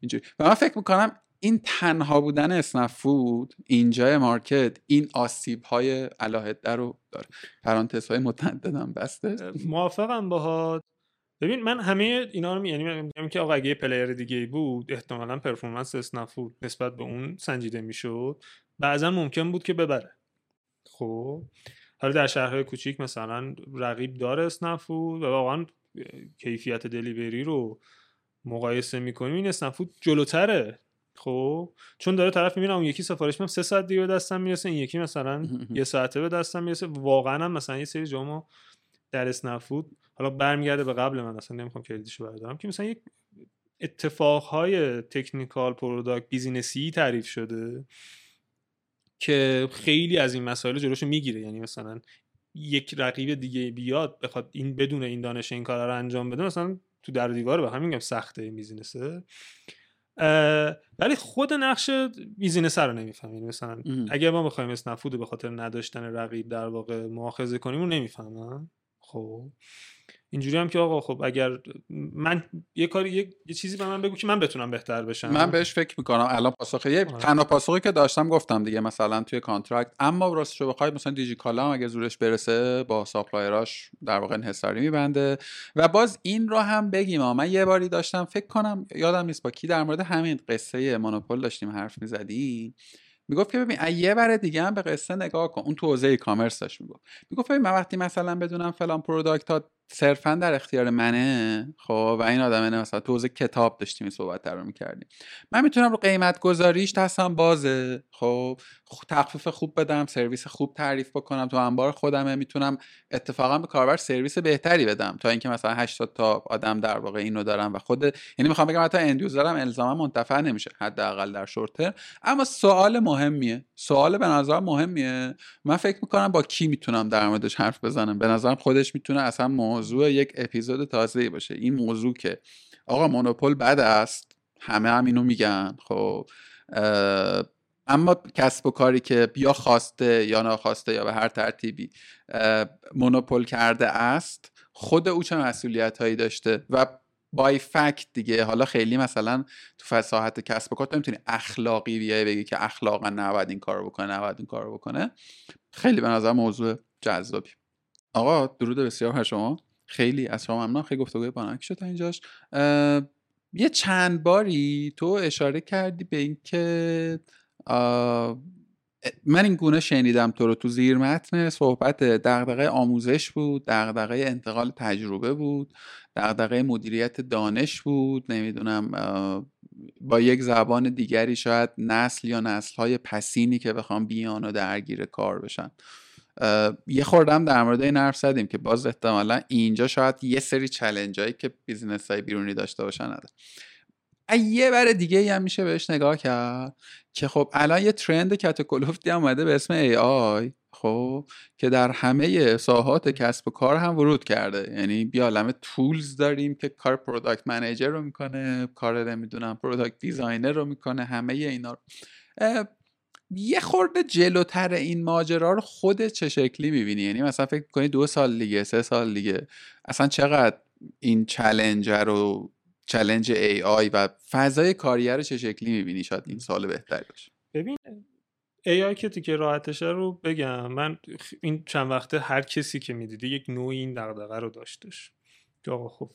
اینجوری. و من فکر می‌کنم این تنها بودن اسنپ‌فود اینجای مارکت این آسیب های علی‌حده رو داره. پرانتز های متعددم بسته. موافقم باهات. ببین من همه اینا رو یعنی میگم که آقا اگه player دیگه بود احتمالا performance اسنپ‌فود نسبت به اون سنجیده می‌شد. بعضا ممکن بود که ببره. خب؟ حالا در شهرهای کوچیک مثلا رقیب داره اسنپ‌فود و واقعا کیفیت delivery رو مقایسه می‌کنیم این اسنپ‌فود جلوتره خب؟ چون داره طرف می‌بینه اون یکی سفارش میدم سه ساعت دیگه به دستم می‌رسه این یکی مثلا یه ساعته به دستم می‌رسه. واقعا هم مثلا یه سری جاما در اسنپ‌فود حالا برمیگرده به قبل من اصلا نمی‌خوام credit شو بردارم که مثلا یک اتفاقهای technical product business ی تعریف شده. که خیلی از این مسائل جلوشو می‌گیره. یعنی مثلا یک رقیب دیگه بیاد بخواد این بدون این دانش این کارا رو انجام بده مثلا تو در دیوار به همین میگم سخته بیزینسه. ولی خود نقش بیزینس رو نمی‌فهمیم یعنی مثلا اگر ما بخوایم اسنفود به خاطر نداشتن رقیب در واقع مؤاخذه کنیم اون نمی‌فهمن خب. اینجوری هم که آقا خب اگر من یه کاری یه, یه چیزی به من بگو که من بتونم بهتر بشم. من بهش فکر می‌کنم. الان پاسخ یه آره. تنها پاسخی که داشتم گفتم دیگه مثلا توی contract. اما راستش بخوای مثلا دیجیکالا هم اگه زورش برسه با supplier اش در واقع انحصاری میبنده. و باز این رو هم بگیم. من یه باری داشتم فکر کنم یادم نیست با کی در مورد همین قصه monopoly داشتیم حرف می‌زدیم. می‌گفت که ببین یه بر دیگه هم به قصه نگاه کن. اون تو حوزه commerce داشت می‌گفت. می‌گفت ببین من وقتی مثلا بدونم فلان product ها صرفا در اختیار منه؟ خب و این آدمه مثلا تو کتاب داشتیم این صحبت رو می‌کردیم. من می‌تونم رو قیمت گذاریش دستم بازه. خب تخفیف خوب بدم سرویس خوب تعریف بکنم تو انبار خودمه. می‌تونم اتفاقا به کاربر سرویس بهتری بدم. تا اینکه مثلا 80 تا آدم در واقع اینو دارم و خود یعنی می‌خوام بگم حتی اندیوزرم الزاما منتفع نمیشه حداقل در شورت اما سوال مهمیه. سوال به نظر مهمیه. من فکر می‌کنم با کی می‌تونم در موردش حرف بزنم؟ به نظرم خودش می‌تونه اصلا موضوع یک اپیزود تازه باشه. این موضوع که آقا مونوپول بد است همه هم اینو میگن خب اما کسب و کاری که یا خواسته یا ناخواسته یا به هر ترتیبی مونوپول کرده است خود او چه مسئولیت هایی داشته؟ و بای فکت دیگه حالا خیلی مثلا تو فساحت کسب و کار نمی‌تونی اخلاقی بیای بگی که اخلاقا نباید این کارو بکنه نباید این کارو بکنه. خیلی به نظر موضوع جذابی. آقا درود بسیار بر شما. خیلی از شما ممنون خیلی گفتگوی بانک شد تا اینجاش. یه چند باری تو اشاره کردی به اینکه من این گونه شنیدم تو رو. تو زیر متن صحبت دغدغه آموزش بود دغدغه انتقال تجربه بود دغدغه مدیریت دانش بود. نمی‌دونم با یک زبان دیگری شاید نسل یا نسل های پسینی که بخوام بیان و درگیر کار بشن. یه خوردم در مورد این حرف زدیم که باز احتمالا اینجا شاید یه سری challenge هایی که business های بیرونی داشته باشن نده یه بر دیگه هم میشه بهش نگاه کرد که خب الان یه trend کت‌وکلفتی هم اومده به اسم AI خب که در همه ساحات کسب و کار هم ورود کرده. یعنی بی‌عالم tools داریم که کار product manager رو می‌کنه کار نمی‌دونم product designer رو می‌کنه همه اینا رو. یه خورده جلوتر این ماجرا رو خود چه شکلی می‌بینی؟ یعنی مثلا فکر کنی دو سال دیگه سه سال دیگه. اصلا چقدر این challenge رو challenge AI و فضای کاریه رو چه شکلی می‌بینی؟ شاید این سوال بهتری باشه. ببین AI که تیکه راحتشه رو بگم. من این چند وقته هر کسی که می‌دیده یک نوعی این دغدغه رو داشتش. که آقا خب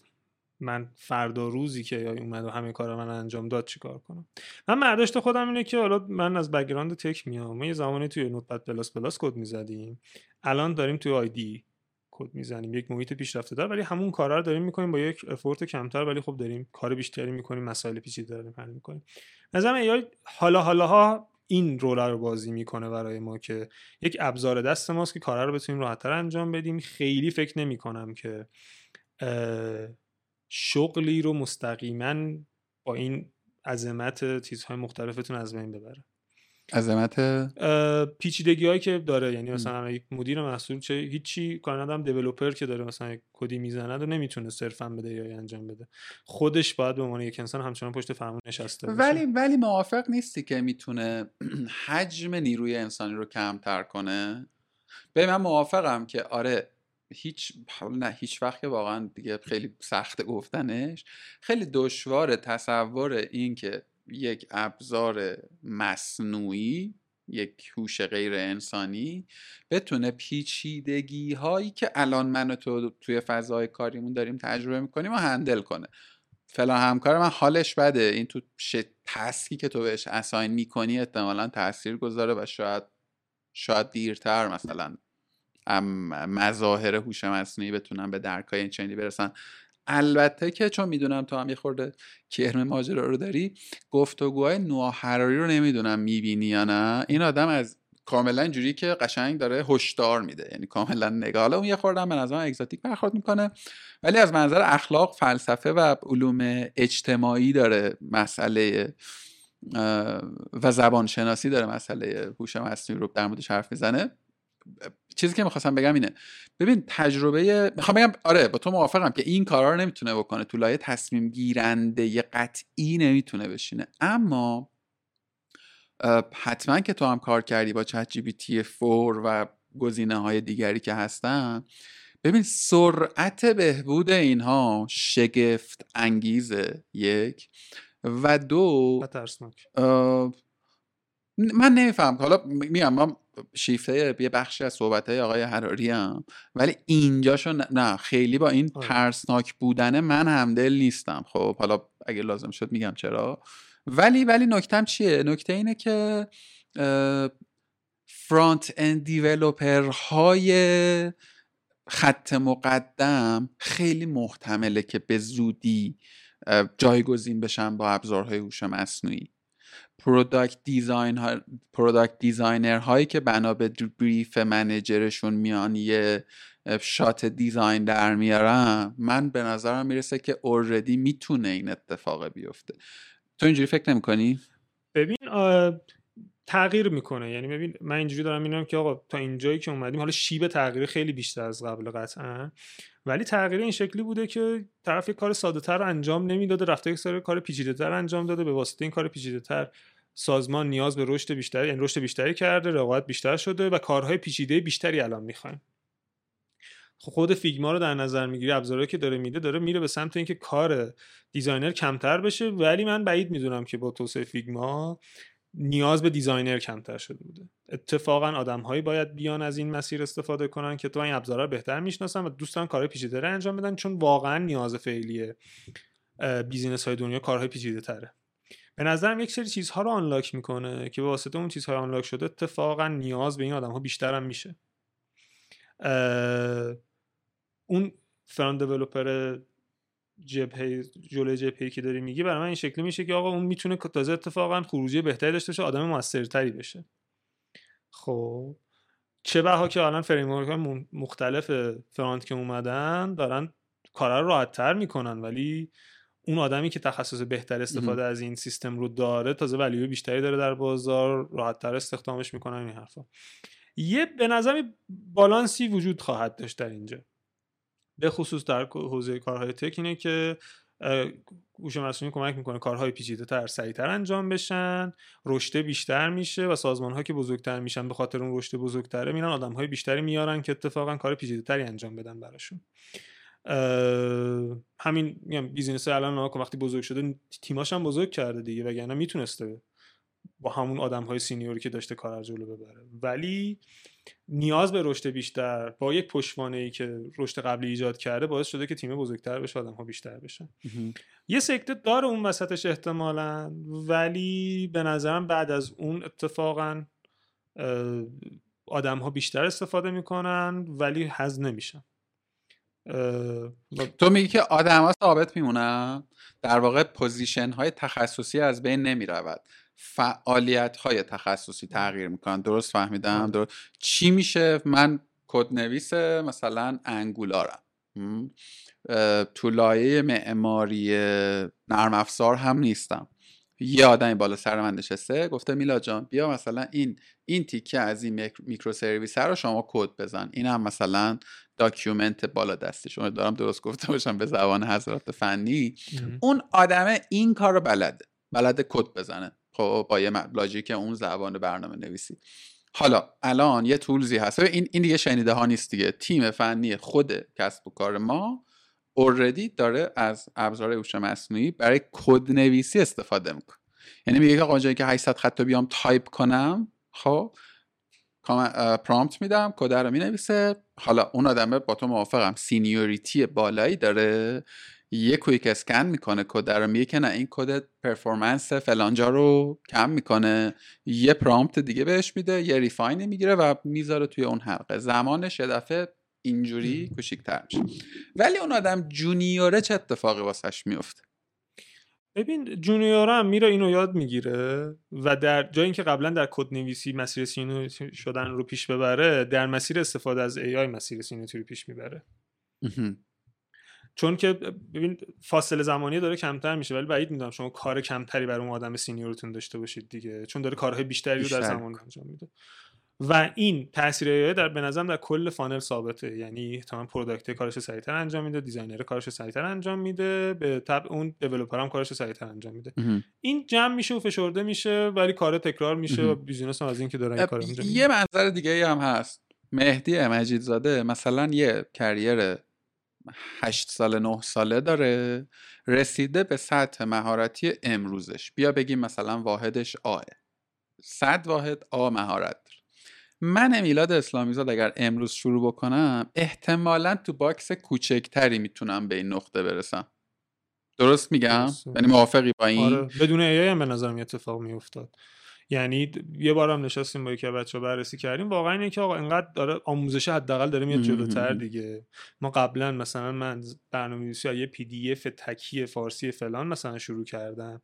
من فردا روزی که AI اومد و همه کار من انجام داد چیکار کنم؟ من برداشت خودم اینه که حالا من از background tech میام. ما یه زمانی توی Notepad++ کد می‌زدیم. الان داریم توی IDE کد می‌زنیم. یک محیط پیشرفته تر ولی همون کارا رو داریم می‌کنیم با یک effort کمتر ولی خب داریم کار بیشتری می‌کنیم مسائل پیچیده داریم حل می‌کنیم. نظرم AI حالا حالاها این role رو بازی می‌کنه برای ما که یک ابزار دست ماست که کارا رو بتونیم راحتتر انجام بدیم. خیلی فکر نمی کنم که شغلی رو مستقیما با این عظمت چیزهای مختلفتون از بین ببره. عظمت؟ پیچیدگی هایی که داره یعنی مثلا یک مدیر محصول چه هیچی کار هم دیولپر که داره مثلا کدی می‌زنه و نمی‌تونه صرفا بده یا انجام بده. خودش باید به عنوان یک انسان همچنان پشت فرمون نشسته باشه. ولی ولی موافق نیستی که می‌تونه حجم نیروی انسانی رو کمتر کنه؟ به من موافقم که آره هیچ نه هیچ وقت که واقعا دیگه خیلی سخت گفتنش. خیلی دشوار تصور این که یک ابزار مصنوعی یک هوش غیر انسانی بتونه پیچیدگی هایی که الان من و تو توی فضای کاریمون داریم تجربه می‌کنیم و هندل کنه. فلان همکار من حالش بده. این تو تسکی که تو بهش اساین می‌کنی احتمالا تاثیر گذاره و شاید شاید دیرتر مثلا. مظاهر هوش مصنوعی بتونن به درکای این چنینی برسن. البته که چون می‌دونم تو هم یه خورده کرم ماجرا رو داری گفتگوهای نوح حراری رو نمی‌دونم می‌بینی یا نه. این آدم از کاملا جوری که قشنگ داره هشدار میده یعنی کاملا نگاه. اون یه خوردم به نظر اگزاتیک برخورد می‌کنه ولی از منظر اخلاق فلسفه و علوم اجتماعی داره مسئله و زبان شناسی داره مسئله هوش مصنوعی رو در موردش حرف می‌زنه. چیزی که می‌خواستم بگم اینه. ببین تجربه می‌خوام بگم آره با تو موافقم که این کارا رو نمی‌تونه بکنه. تو لایه تصمیم گیرنده یه قطعی نمی‌تونه بشینه. اما حتما که تو هم کار کردی با چت جی بی تی 4 و گزینه های دیگری که هستن ببین سرعت بهبود اینها شگفت انگیزه یک. و دو من نمیفهم. حالا میگم من شیفته یه بخشی از صحبت های آقای حراری هم. ولی اینجاشو نه خیلی با این آره. ترسناک بودن من همدل نیستم. خب حالا اگه لازم شد میگم چرا. ولی ولی نکتم چیه؟ نکته اینه که فرانت اند دیولوپر های خط مقدم خیلی محتمله که به زودی جایگزین بشن با ابزارهای هوش مصنوعی. product design ها product designer هایی که بنا به brief manager شون میان یه shot design در میارن من به نظرم می‌رسه که already می‌تونه این اتفاق بیفته. تو اینجوری فکر نمی‌کنی؟ ببین تغییر می‌کنه. یعنی ببین من اینجوری دارم می‌بینم که آقا تا اینجایی که اومدیم حالا شیب تغییر خیلی بیشتر از قبل قطعا. ولی تغییر این شکلی بوده که طرف یک کار ساده تر انجام نمی‌داده رفته یک سری کار پیچیده تر انجام داده به واسطه این کار پیچیده تر سازمان نیاز به رشد بیشتری یعنی رشد بیشتری کرده رقابت بیشتر شده و کارهای پیچیده بیشتری الان می‌خوایم. خب خود فیگما رو در نظر می‌گیری ابزارهایی که داره میده داره میره به سمت اینکه کار designer کمتر بشه. ولی من بعید می‌دونم که با توسعه فیگما نیاز به designer کمتر شده بوده. اتفاقا آدمهایی باید بیان از این مسیر استفاده کنن که تو این ابزارا بهتر می‌شناسن و دوستان کارهای پیچیده رو انجام بدن چون واقعا نیاز فعلی business های دنیا کارهای پیچیده تره به نظرم یک سری چیزها رو unlock می‌کنه که به واسطه اون چیزهای unlock شده اتفاقا نیاز به این آدم ها بیشتر هم میشه. اون front developer جبهه جلوی جبهه که داری میگی برای من این شکلی میشه که آقا اون می‌تونه تازه اتفاقا خروجی بهتری داشته باشه آدم موثرتری بشه. خب چه بسا که الان framework مختلف فرانت که اومدن دارن کارا رو راحت تر می‌کنن ولی اون آدمی که تخصص بهتر استفاده از این سیستم رو داره تازه ولیو بیشتری داره در بازار راحت تر استخدامش می‌کنن این حرفا. یه به نظر بالانسی وجود خواهد داشت در اینجا. به خصوص در حوزه کارهای تک اینه که هوش مصنوعی کمک می‌کنه کارهای پیچیده تر سریعتر انجام بشن رشد بیشتر میشه و سازمان ها که بزرگتر میشن به خاطر اون رشد بزرگتره میرن آدم های بیشتری میارن که اتفاقا کار پیچیده تری انجام بدن براشون. همین میگم business الان وقتی بزرگ شده تیماش هم بزرگ کرده دیگه وگرنه می‌تونسته با همون آدم های senior ی که داشته کار جلو ببره. ولی نیاز به رشد بیشتر با یک پشتوانه ای که رشد قبلی ایجاد کرده باعث شده که تیم بزرگتر بشه آدم ها بیشتر بشن. یه سکته داره اون وسطش احتمالا ولی به نظرم بعد از اون اتفاقا آدم ها بیشتر استفاده می‌کنن ولی حز نمیشن. تو میگی که آدم ها ثابت میمونن؟ در واقع position های تخصصی از بین نمی رود فعالیت های تخصصی تغییر می‌کنن. درست فهمیدم؟ آره. درست. چی میشه؟ من نویس مثلا Angular م. تو لایه معماری نرم افزار هم نیستم. یه آدمی بالا سر من نشسته گفته میلاد جان بیا مثلا این این تیکه از این microservice رو شما کد بزن. این هم مثلا document بالا دستشون دارم درست گفته باشم به زبان حضرات فنی. اون آدمه این کار رو بلده. بلده کد بزنه. خب با یه logic اون زبان برنامه نویسی. حالا الان یه tools ی هست. این این دیگه شنیده ها نیست دیگه. تیم فنی خود کسب و کار ما already داره از ابزار هوش مصنوعی برای کد نویسی استفاده می‌کنه. یعنی میگه آقا جایی که 800 خط بیام تایپ کنم خب prompt میدم کد رو می‌نویسه. حالا اون آدمه با تو موافقم. seniority بالایی داره. یه quick scan می‌کنه کد رو میگه که نه این کد performance فلانجا رو کم می‌کنه. یه prompt دیگه بهش میده یه refine می‌گیره و می‌ذاره توی اون حلقه. زمانش یه دفعه اینجوری کوچیک‌تر میشه. ولی اون آدم junior ه چه اتفاقی واسش میفته ببین junior هم میره اینو یاد می‌گیره و در جایی که قبلا در کد نویسی مسیر senior ی شدن رو پیش ببره در مسیر استفاده از AI مسیر senior ی رو پیش می‌بره. چون که ببین فاصله زمانی داره کمتر میشه ولی بعید می‌دونم شما کار کمتری برای اون آدم senior تون داشته باشید دیگه چون داره کارهای بیشتری رو در زمان انجام میده. و این تاثیر در به نظرم در کل funnel ثابته یعنی تمام product کارش سریعتر انجام میده designer کارش سریعتر انجام میده به تبع اون developer هم کارش سریعتر انجام میده. این جمع میشه و فشرده میشه ولی کار تکرار میشه و business هم از این که داره این کار انجام یه منظر دیگه هم هست. مهدی مجیدزاده مثلا یه career 8 ساله 9 ساله داره رسیده به سطح مهارتی امروزش. بیا بگیم مثلا واحدش آه 100 واحد آ مهارت من میلاد اسلامی زاد اگر امروز شروع بکنم احتمالا تو باکس کوچکتری می‌تونم به این نقطه برسم. درست میگم؟ یعنی موافقی با این؟ آره. بدون AI هم به نظرم اتفاق میافتاد. یعنی یه بارم نشستیم با یکی بچه بررسی کردیم. واقعا اینه که آقا اینقدر داره آموزش حداقل داره میاد جلوتر دیگه. ما قبلا مثلا من برنامه‌نویسی یه پی دی اف تکی فارسی فلان مثلا شروع کردم.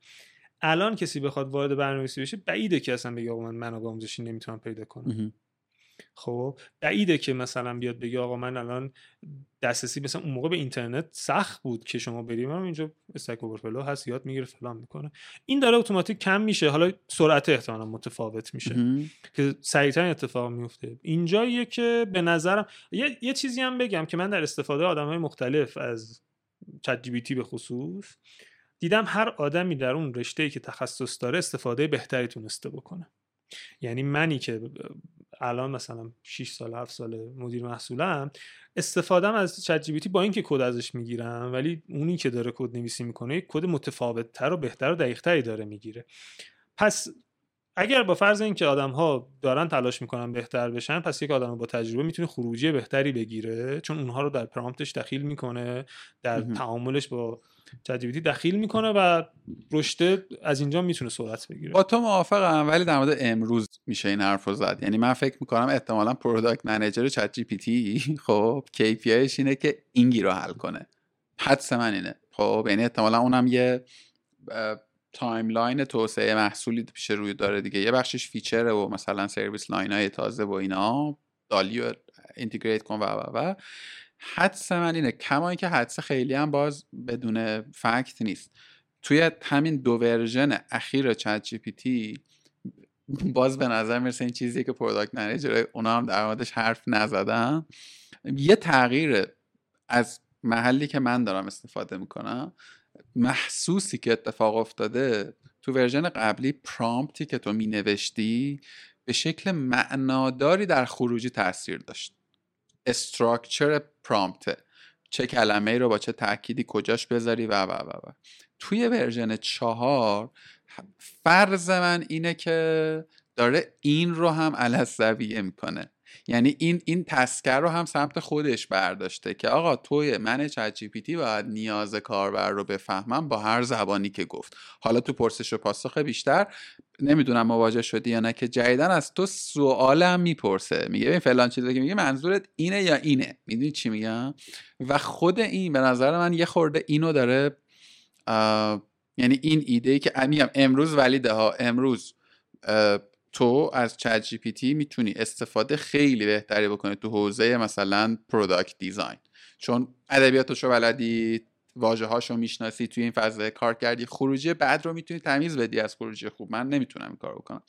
الان کسی بخواد وارد برنامه‌نویسی بشه بعیده که اصلا بگه آقا من منابع آموزشی نمی‌تونم پیدا کنم. خب بعیده که مثلا بیاد بگه آقا من الان دسترسی مثلا اون موقع به اینترنت سخت بود که شما بریم. اینجا استک اوورفلو هست یاد می‌گیره فلان می‌کنه. این داره اتوماتیک کم میشه. حالا سرعت احتمالا متفاوت میشه که سریعتر اتفاق میفته اینجاییه که به نظرم یه, یه چیزی هم بگم که من در استفاده آدم های مختلف از چت به خصوص دیدم هر آدمی در اون رشته که تخصص داره استفاده بهتری تونسته بکنه. یعنی منی که الان مثلا 6 سال 7 سال مدیر محصولم استفادهم از چت با اینکه کد ازش می‌گیرم ولی اونی که داره کد نویسی می‌کنه یک کد متفاوت تر و بهتر و دقیق تری داره می‌گیره. پس اگر با فرض اینکه آدم ها دارن تلاش می‌کنن بهتر بشن پس یک آدم با تجربه می‌تونه خروجی بهتری بگیره چون اونها رو در prompt ش دخیل می‌کنه در تعاملش با چت دخیل می‌کنه و رشد از اینجا می‌تونه سرعت بگیره. با تو موافقم ولی در مورد امروز میشه این حرف رو زد. یعنی من فکر می‌کنم احتمالا product manager ChatGPT خب KPI ش اینه که این gap رو حل کنه. حدس من اینه. خب یعنی احتمالا اونم یه timeline توسعه محصولی پیش روی داره دیگه. یه بخشش feature ه و مثلا service line های تازه و اینا. DALL-E و integrate کن و و و. حدس من اینه کما اینکه حدس خیلی هم باز بدون fact نیست. توی همین دو version اخیر ChatGPT باز به نظر می‌رسه این چیزی که product manager اونا هم در موردش حرف نزدن. یه تغییر از محلی که من دارم استفاده می‌کنم. محسوسی که اتفاق افتاده تو version قبلی prompt ی که تو مینوشتی به شکل معناداری در خروجی تاثیر داشت. structure prompt. چه کلمه ای رو با چه تأکیدی کجاش بذاری و و و و. توی version چهار فرض من اینه که داره این رو هم السویه می‌کنه. یعنی این این task رو هم سمت خودش برداشته که آقا توی من ChatGPT باید نیاز کاربر رو بفهمم با هر زبانی که گفت. حالا تو پرسش و پاسخ بیشتر نمی‌دونم مواجه شدی یا نه که جدیداً از تو سوالم می‌پرسه. میگه این فلان چیزی که میگه منظورت اینه یا اینه؟ می‌دونی چی میگم؟ و خود این به نظر من یه خورده اینو داره یعنی این ایده ای که میگم امروز valid ه ها امروز تو از ChatGPT می‌تونی استفاده خیلی بهتری بکنی تو حوزه مثلا product design چون ادبیاتشو بلدی واژه هاشو می‌شناسی توی این فضای کار کردی خروجی بد رو می‌تونی تمیز بدی از خروجی خوب. من نمی‌تونم این کار بکنم.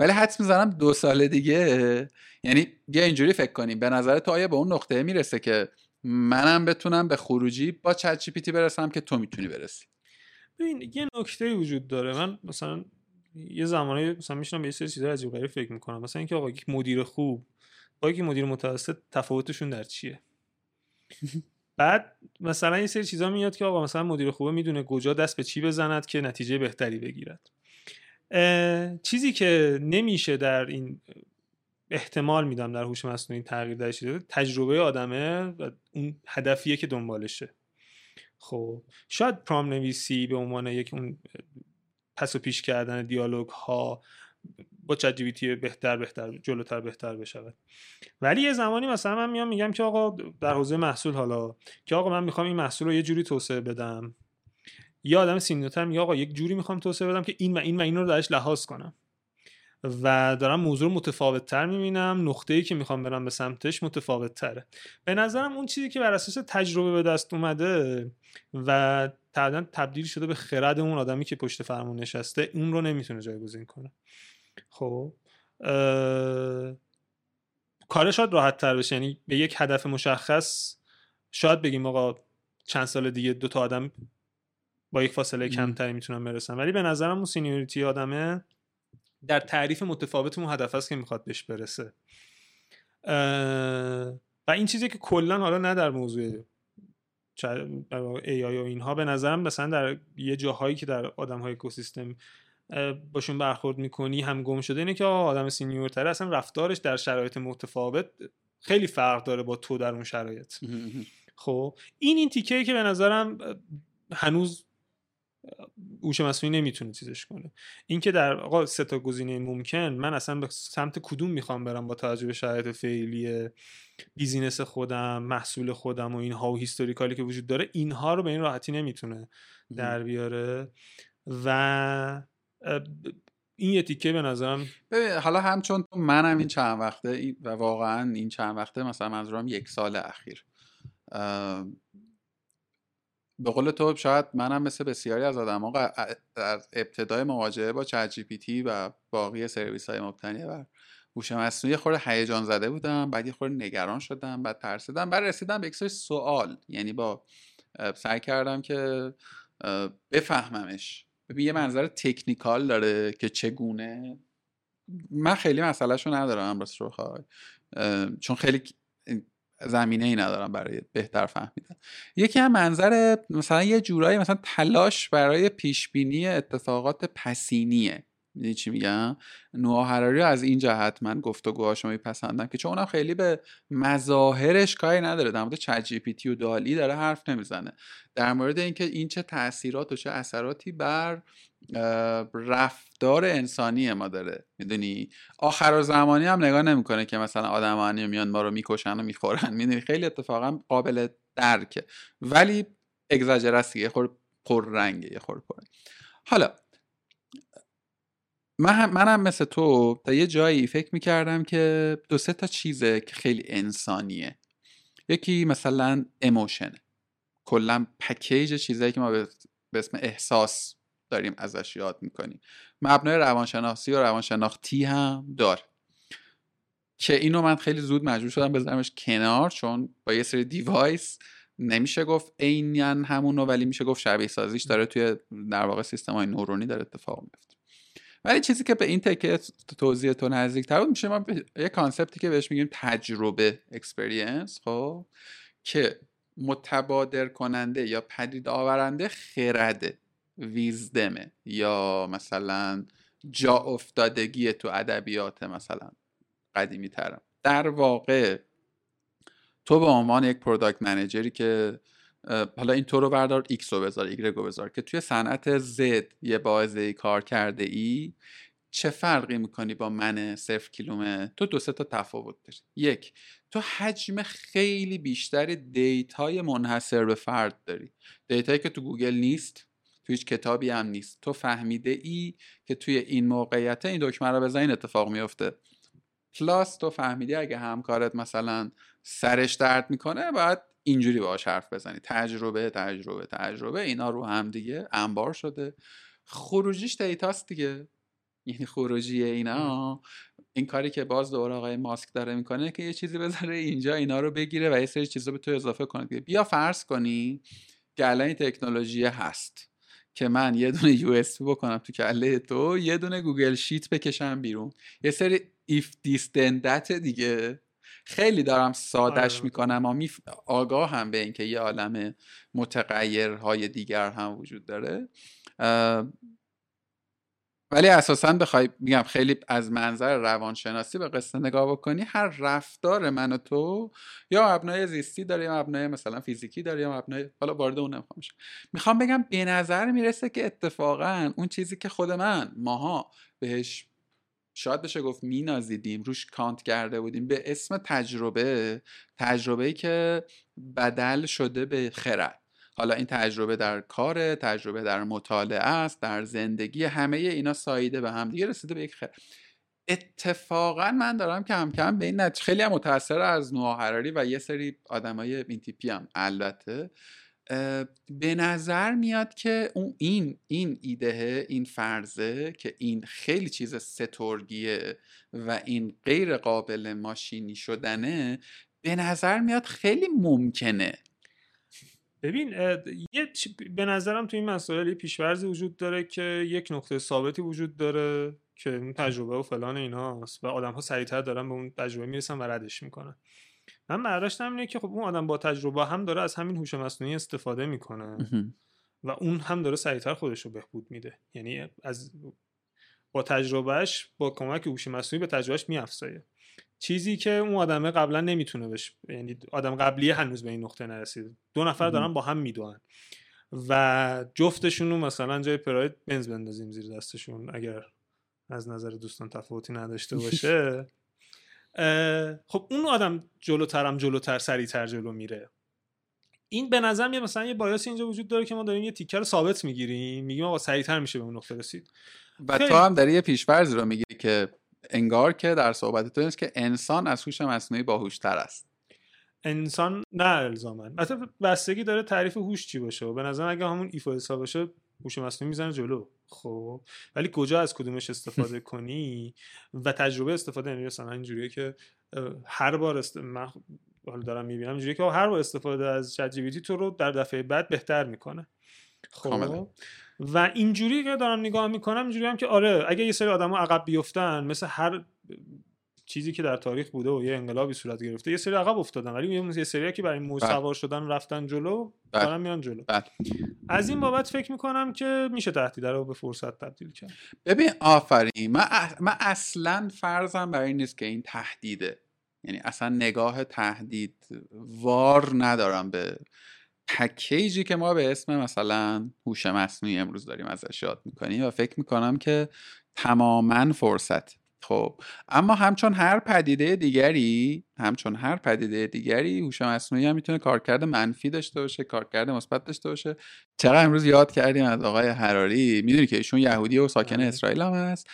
ولی حدس می‌زنم دو سال دیگه یعنی بیا اینجوری فکر کنیم به نظر تو آیا به اون نقطه می‌رسه که منم بتونم به خروجی با چت جی پی تی برسم که تو می‌تونی برسی؟ ببین یه نکته وجود داره. من مثلا یه زمانی مثلا میشنم به یه سری چیزا عجیب غریب فکر می‌کنم. مثلا اینکه آقا یک مدیر خوب با یک مدیر متوسط تفاوتشون در چیه؟ بعد مثلا یه سری چیزا میاد که آقا مثلا مدیر خوبه می‌دونه کجا دست به چی بزند که نتیجه بهتری بگیرد. چیزی که نمیشه در این احتمال میدم در هوش مصنوعی تغییر در تجربه آدمه و اون هدفیه که دنبالشه. خب شاید پرام نویسی به عنوان یک اون پس و پیش کردن دیالوگ ها با چت بهتر بهتر جلوتر بهتر بشود. ولی یه زمانی مثلا من میام میگم که آقا در حوزه محصول حالا که آقا من می‌خوام این محصول رو یه جوری توسعه بدم. یا آدم سینیورتر میگه آقا یک جوری می‌خوام توسعه بدم که این و این و این رو درش لحاظ کنم. و دارم موضوع متفاوت تر می‌بینم. نقطه ای که می‌خوام برم به سمتش متفاوت تره به نظرم اون چیزی که بر اساس تجربه به دست اومده و تبدیل شده به خرد اون آدمی که پشت فرمون نشسته اون رو نمی‌تونه جایگزین کنه. خب کارش شاید راحت تر بشه. یعنی به یک هدف مشخص شاید بگیم آقا چند سال دیگه دو تا آدم با یک فاصله کمتری می‌تونن برسن. ولی به نظرم اون seniority آدمه در تعریف متفاوت اون هدف است که می‌خواد بهش برسه. و این چیزی که کلا حالا نه در موضوع AI و اینها به نظرم مثلا در یه جاهایی که در آدم های اکوسیستم باشون برخورد می‌کنی هم گم شده اینه که آدم senior تر اصلا رفتارش در شرایط متفاوت خیلی فرق داره با تو در اون شرایط. خب این این تیکه که به نظرم هنوز هوش مصنوعی نمی‌تونه چیزش کنه. اینکه در آقا سه تا گزینه ممکن من اصلا به سمت کدوم می‌خوام برم با توجه به شرایط فعلی بیزینس خودم محصول خودم و اینها و هیستوریکالی که وجود داره اینها رو به این راحتی نمی‌تونه در بیاره. و این یه تیکه به نظرم حالا همچون منم این چند وقته و واقعا این چند وقته مثلا منظورم یک سال اخیر. به قول تو شاید منم مثل بسیاری از آدم در ابتدای مواجهه با چت جی و باقی سرویس های مبتنی بر هوش مصنوعی خورده هیجان زده بودم بعد یه خورده نگران شدم بعد ترسیدم بعد رسیدم به یک سوال. یعنی با سعی کردم که بفهممش. ببین یه منظر تکنیکال داره که چگونه. من خیلی مسئلهشو ندارم راست رو خواهی چون خیلی زمینه ای ندارم برای بهتر فهمیدن. یکی هم منظر مثلا یه جورایی مثلا تلاش برای پیش بینی اتفاقات پسینیه. می‌دونی چی میگم؟ نوع حراری از این جهت من گفتگوهاشو میپسندم که چون اونم خیلی به مظاهرش کاری نداره در مورد چت جی پی تی و دالی داره حرف نمی‌زنه. در مورد اینکه این چه تاثیرات و چه اثراتی بر رفتار انسانی ما داره. می‌دونی؟ آخر زمانی هم نگاه نمی‌کنه که مثلا آدمانی میان ما رو می‌کشن و می‌خورن. می‌دونی؟ خیلی اتفاقا قابل درکه. ولی اگزاجرستی یه خور پر رنگه یه خور پر حالا من هم منم مثل تو تا یه جایی فکر می‌کردم که دو سه تا چیزه که خیلی انسانیه. یکی مثلا اموشن کلا package چیزایی که ما به اسم احساس داریم ازش یاد می‌کنیم. مبنای روانشناسی و روانشناختی هم داره. که اینو من خیلی زود مجبور شدم بذارمش کنار چون با یه سری device نمیشه گفت عینا همونو ولی میشه گفت شبیه سازیش داره توی در واقع سیستم های نورونی داره اتفاق میفته ولی چیزی که به این تکه توضیح تو نزدیک تر میشه ما یه concept ی که بهش میگیم تجربه experience خب که متبادر کننده یا پدید آورنده خرده wisdom ه یا مثلا جا افتادگی تو ادبیات مثلا قدیمی ترم در واقع تو به عنوان یک product manager ی که حالا این تو رو بردار ایکس رو بذار ایگرگو بذار که توی صنعت زد یه بازه کار کرده ای چه فرقی می‌کنی با من صفر کیلومتر تو دو سه تا تفاوت داری یک تو حجم خیلی بیشتر data ی منحصر به فرد داری. data یی که تو گوگل نیست تو هیچ کتابی هم نیست. تو فهمیده ای که توی این موقعیت این دکمه رو بزنی این اتفاق میفته plus تو فهمیدی اگه همکارت مثلا سرش درد می‌کنه باید اینجوری باهاش حرف بزنی. تجربه تجربه تجربه اینا رو هم دیگه انبار شده. خروجیش data ست دیگه. یعنی خروجی اینا. این کاری که باز دوباره آقای ماسک داره می‌کنه که یه چیزی بذاره اینجا اینا رو بگیره و یه سری چیزا به تو اضافه کنه بیا فرض کنی که الان تکنولوژی هست که من یه دونه USB بکنم تو کله تو یه دونه Google Sheet بکشم بیرون. یه سری then that دیگه. خیلی دارم سادش آره. می‌کنم و آگاه هم به اینکه یه عالم متغیرهای دیگر هم وجود داره ولی اساسا بخوای میگم خیلی از منظر روانشناسی به قصه نگاه بکنی هر رفتار من و تو یا مبنای زیستی داره یا مبنای مثلا فیزیکی داره یا مبنای حالا وارد اون نمی‌خوام می‌خوام بگم به نظر می‌رسه که اتفاقا اون چیزی که خود من ماها بهش شاید بشه گفت مینازیدیم روش کانت کرده بودیم. به اسم تجربه تجربه که بدل شده به خرد. حالا این تجربه در کار تجربه در مطالعه است در زندگی همه اینا سایده به هم دیگه رسیده به یک خرد. اتفاقا من دارم کم کم به این نتیجه خیلی متاثر از نوح حراری و یه سری آدمای این تیپی هم البته. به نظر میاد که اون این این ایده این فرضه که این خیلی چیز سترگیه و این غیر قابل ماشینی شدنه به نظر میاد خیلی ممکنه. ببین یه به نظرم تو این مسائل پیشورزی وجود داره که یک نقطه ثابتی وجود داره که اون تجربه و فلان ایناست و آدم ها سریعتر دارن به اون تجربه می‌رسن و ردش می‌کنن. من برداشتم اینه که خب اون آدم با تجربه هم داره از همین هوش مصنوعی استفاده می‌کنه. و اون هم داره سریعتر خودش رو بهبود میده. یعنی از با تجربهش با کمک هوش مصنوعی به تجربهش میافزایه. چیزی که اون آدمه قبلا نمی‌تونه بشه یعنی آدم قبلی هنوز به این نقطه نرسید. دو نفر دارن با هم می‌دونن و جفتشون رو مثلا جای پراید بنز بندازیم زیر دستشون. اگر از نظر دوستان تفاوتی نداشته باشه. خب اون آدم جلوترم جلوتر سریعتر جلو میره. این به نظر یه مثلا یه بایاس اینجا وجود داره که ما داریم یه تیکر رو ثابت می‌گیریم. میگیم آقا سریعتر میشه به اون نقطه رسید. و تو هم داری یه پیشفرض رو می‌گیری که انگار که در صحبت تو نیست که انسان از هوش مصنوعی باهوشتر است. انسان نه الزاما. البته بستگی داره تعریف هوش چی باشه و به نظر اگه همون ایفا حساب باشه هوش مصنوعی می‌زنه جلو. خب. ولی کجا از کدومش استفاده کنی؟ و تجربه استفاده یعنی مثلا اینجوریه که هر بار است... من حالا دارم می‌بینم اینجوریه که هر بار استفاده از چت جی تو رو در دفعه بعد بهتر می‌کنه. خب. و اینجوری که دارم نگاه می‌کنم اینجوری هم که آره اگه یه سری آدم عقب بیفتن مثل هر چیزی که در تاریخ بوده و یه انقلابی صورت گرفته یه سری عقب افتادن ولی یه سری که برای موج بله. سوار شدن رفتن جلو بله. دارن میان جلو بله. از این بابت فکر می‌کنم که میشه تهدید رو به فرصت تبدیل کرد ببین آفرین من, من اصلا فرضم برای این نیست که این تهدیده یعنی اصلا نگاه تهدید وار ندارم به پکیجی که ما به اسم مثلا هوش مصنوعی امروز داریم ازش یاد می‌کنیم و فکر می‌کنم که تماما فرصت خب اما همچون هر پدیده دیگری همچون هر پدیده دیگری هوش مصنوعی هم می‌تونه کارکرد منفی داشته باشه کارکرد مثبت داشته باشه. چرا امروز یاد کردیم از آقای حراری می‌دونی که ایشون یهودی و ساکن بله. اسرائیل هم هست.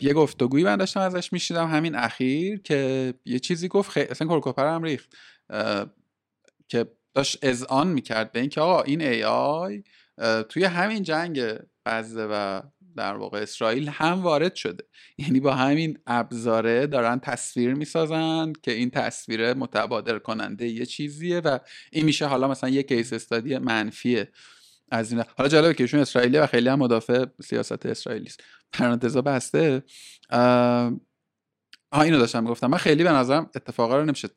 یه گفتگویی من داشتم ازش میشیدم همین اخیر که یه چیزی گفت خیلی اصلا هم ریخت. که داشت اذعان می‌کرد به اینکه آقا این ای آی توی همین جنگ غزه و در واقع اسرائیل هم وارد شده. یعنی با همین ابزاره دارن تصویر می‌سازن که این تصویر متبادر کننده یه چیزیه و این میشه حالا مثلا یه کیس استادی منفیه. از این حالا جالبه که ایشون اسرائیلی و خیلی هم مدافع سیاست اسرائیلی است پرانتزا بسته. آها اینو داشتم گفتم من خیلی به نظرم اتفاقا رو نمیشه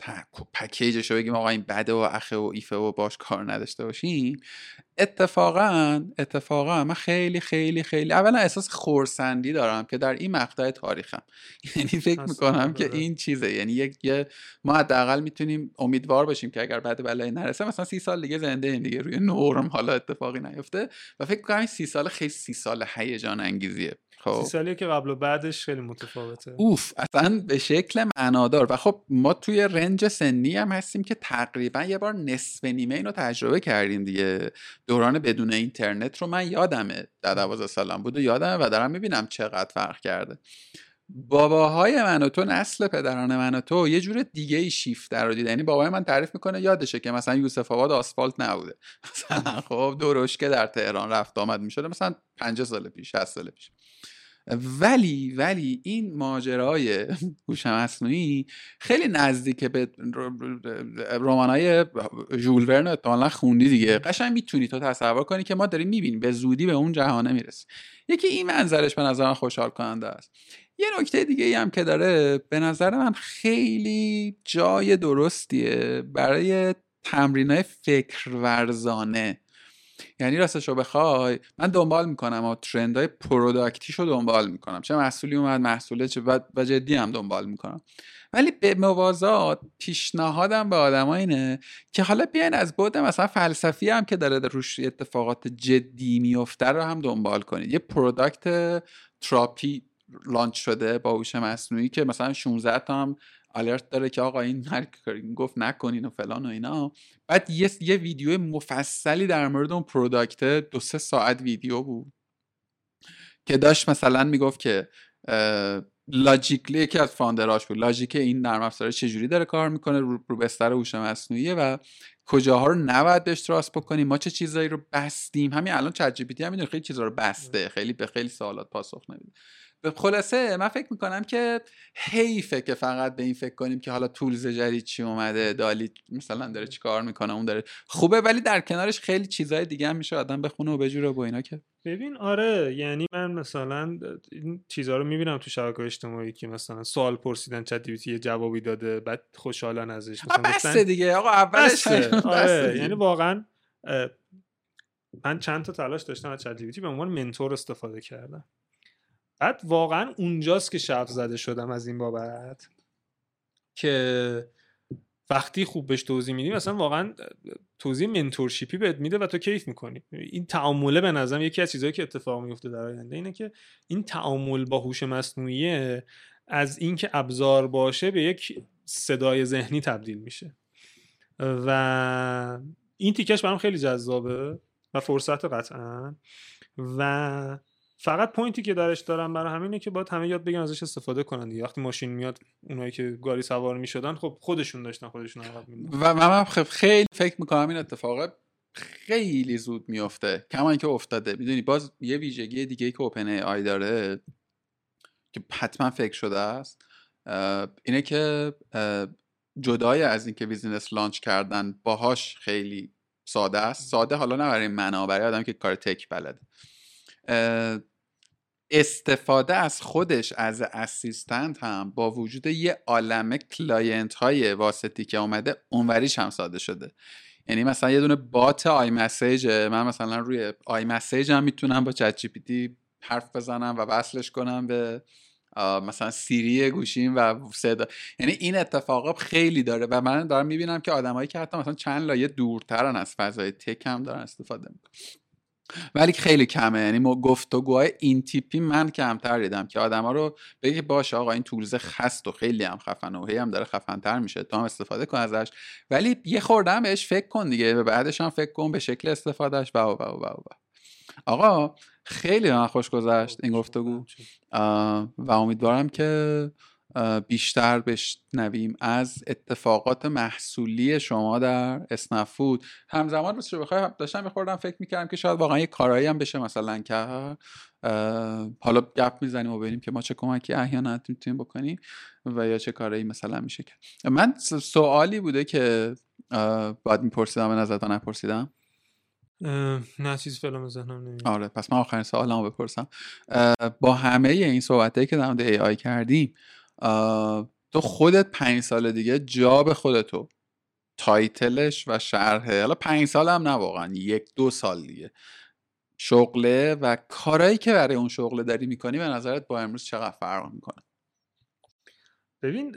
پکیجش رو بگیم آقا این بده و اخه و ایفه و باش کار نداشته باشیم. اتفاقا اتفاقا من خیلی خیلی خیلی اولا احساس خورسندی دارم که در این مقطع تاریخم. یعنی فکر می‌کنم که این چیزه. یعنی یک ما حداقل می‌تونیم امیدوار باشیم که اگر بعد بلایی نرسه مثلا سی سال دیگه زنده این دیگه. روی نورم حالا اتفاقی نیفته. و فکر کنم این سی سال خیلی سی سال هیجان انگیزیه خب. سی سالیه که قبل و بعدش خیلی متفاوته. اوف اصلا به شکل معنادار. و خب ما توی رنج سنی هم هستیم که تقریبا یه بار نصف نیمه اینو تجربه کردیم دیگه. دوران بدون اینترنت رو من یادمه. در دوازده سالم بود و یادمه و دارم می‌بینم چقدر فرق کرده. باباهای من و تو نسل پدران من و تو یه جور دیگه ای شیفت رو دیده یعنی بابای من تعریف می‌کنه یادشه که مثلا یوسف آباد آسفالت نبوده. مثلا خب درشکه در تهران رفت آمد می‌شده مثلا 50 سال پیش 60 سال پیش. ولی ولی این ماجرای هوش مصنوعی خیلی نزدیک به رمانای ژول ورن احتمالا خوندی دیگه. قشنگ می‌تونی تو تصور کنی که ما داریم می‌بینیم. به زودی به اون جهانه می‌رسیم. یکی این منظرش به نظر من خوشحال کننده است. یه نکته دیگه ای هم که داره به نظر من خیلی جای درستیه برای تمرین های فکر ورزانه یعنی راستش رو بخوای من دنبال می‌کنم و trend های product یش رو دنبال می‌کنم. چه محصولی اومد محصوله چه و جدی هم دنبال می‌کنم. ولی به موازات پیشنهادم به آدم اینه که حالا بیاین از بعد مثلا فلسفی هم که داره روش اتفاقات جدی میفته رو هم دنبال کنید. یه product therapy launch شده با هوش مصنوعی که مثلا 16 تا هم alert داره که آقا این هر گفت نکنین و فلان و اینا. بعد یه, یه ویدیو مفصلی در مورد اون product دو سه ساعت ویدیو بود که داشت مثلا می‌گفت که logically یکی از founder اش بود. logic این نرم افزار چجوری داره کار می‌کنه؟ رو, رو بستر هوش مصنوعیه و کجاها رو نباید trust بکنیم؟ ما چه چیزایی رو بستیم؟ همین الان ChatGPT هم خیلی چیزا رو بسته. خیلی به خیلی سوالات پاسخ نمیده. خلاصه من فکر می‌کنم که حیفه که فقط به این فکر کنیم که حالا تولز جدید چی اومده دالی مثلا داره چی کار می‌کنه اون داره خوبه ولی در کنارش خیلی چیزهای دیگه هم میشه آدم بخونه و بجوره با اینا که. ببین آره یعنی من مثلا این چیزها رو می‌بینم تو شبکه اجتماعی که مثلا سوال پرسیدن چت یه جوابی داده بعد خوشحالن ازش. مثلا بسته دیگه آقا اولش آره یعنی واقعا من چند تا تلاش داشتم از چت به عنوان منتور استفاده کردم. بعد واقعا اونجاست که شف زده شدم از این بابت که وقتی خوب بهش توضیح میدی مثلا واقعا توضیح منتورشیپی بهت میده و تو کیف می‌کنی. این تعامله به نظرم یکی از چیزهایی که اتفاق میفته در آینده اینه که این تعامل با هوش مصنوعی از اینکه ابزار باشه به یک صدای ذهنی تبدیل میشه. و این تیکش برام خیلی جذابه و فرصت قطعا. و فقط point ی که درش دارم برای همینه که باید همه یاد بگن ازش استفاده کنن دیگه. وقتی ماشین میاد اونایی که گاری سوار می‌شدن خب خودشون داشتن خودشون عقب و من خیلی فکر می‌کنم این اتفاق خیلی زود میفته کما اینکه افتاده. می‌دونی باز یه ویژگی دیگه ای که OpenAI داره که حتما فکر شده است اینه که جدای از اینکه business launch کردن باهاش خیلی ساده است. ساده حالا نه برای من برای آدم که کار tech بلده. استفاده از خودش از assistant هم با وجود یه عالمه client های واسطی که اومده اونوریش هم ساده شده. یعنی مثلا یه دونه bot iMessage من مثلا روی iMessage هم می‌تونم با ChatGPT حرف بزنم و وصلش کنم به مثلا Siri گوشیم و صدا. یعنی این اتفاقا خیلی داره و من دارم می‌بینم که آدمایی که حتی مثلا چند لایه دورترن از فضای tech هم دارن استفاده می‌کنن. ولی خیلی کمه. یعنی ما گفتگوهای این تیپی من کمتر دیدم که آدما رو بگه باشه آقا این تولز خست و خیلی هم خفن و هی هم داره خفنتر میشه. تو هم استفاده کن ازش. ولی یه خوردم بهش فکر کن دیگه. به بعدش هم فکر کن به شکل استفادهش و و و و آقا خیلی من خوش گذشت این گفتگو و امیدوارم که بیشتر بشنویم از اتفاقات محصولی شما در اسنفود همزمان رو بخوای داشتم میخوردم فکر می‌کردم که شاید واقعا یه کارایی هم بشه مثلا که حالا گپ می‌زنیم و ببینیم که ما چه کمکی احیانا می‌تونیم بکنیم و یا چه کارایی مثلا میشه کرد. من سوالی بوده که باید میپرسیدم به نظرتان نپرسیدم. نه چیزی فعلا ذهنم نمیاد. آره پس من آخرین سوالمو بپرسم. با همه این صحبتایی که در مورد ای آی کردیم تو خودت پنج سال دیگه جا به خودتو تایتلش و شرحه. حالا پنج سال هم نه واقعا یک دو سال دیگه. شغله و کارهایی که برای اون شغله داری می‌کنی به نظرت با امروز چقدر فرق می‌کنه؟ ببین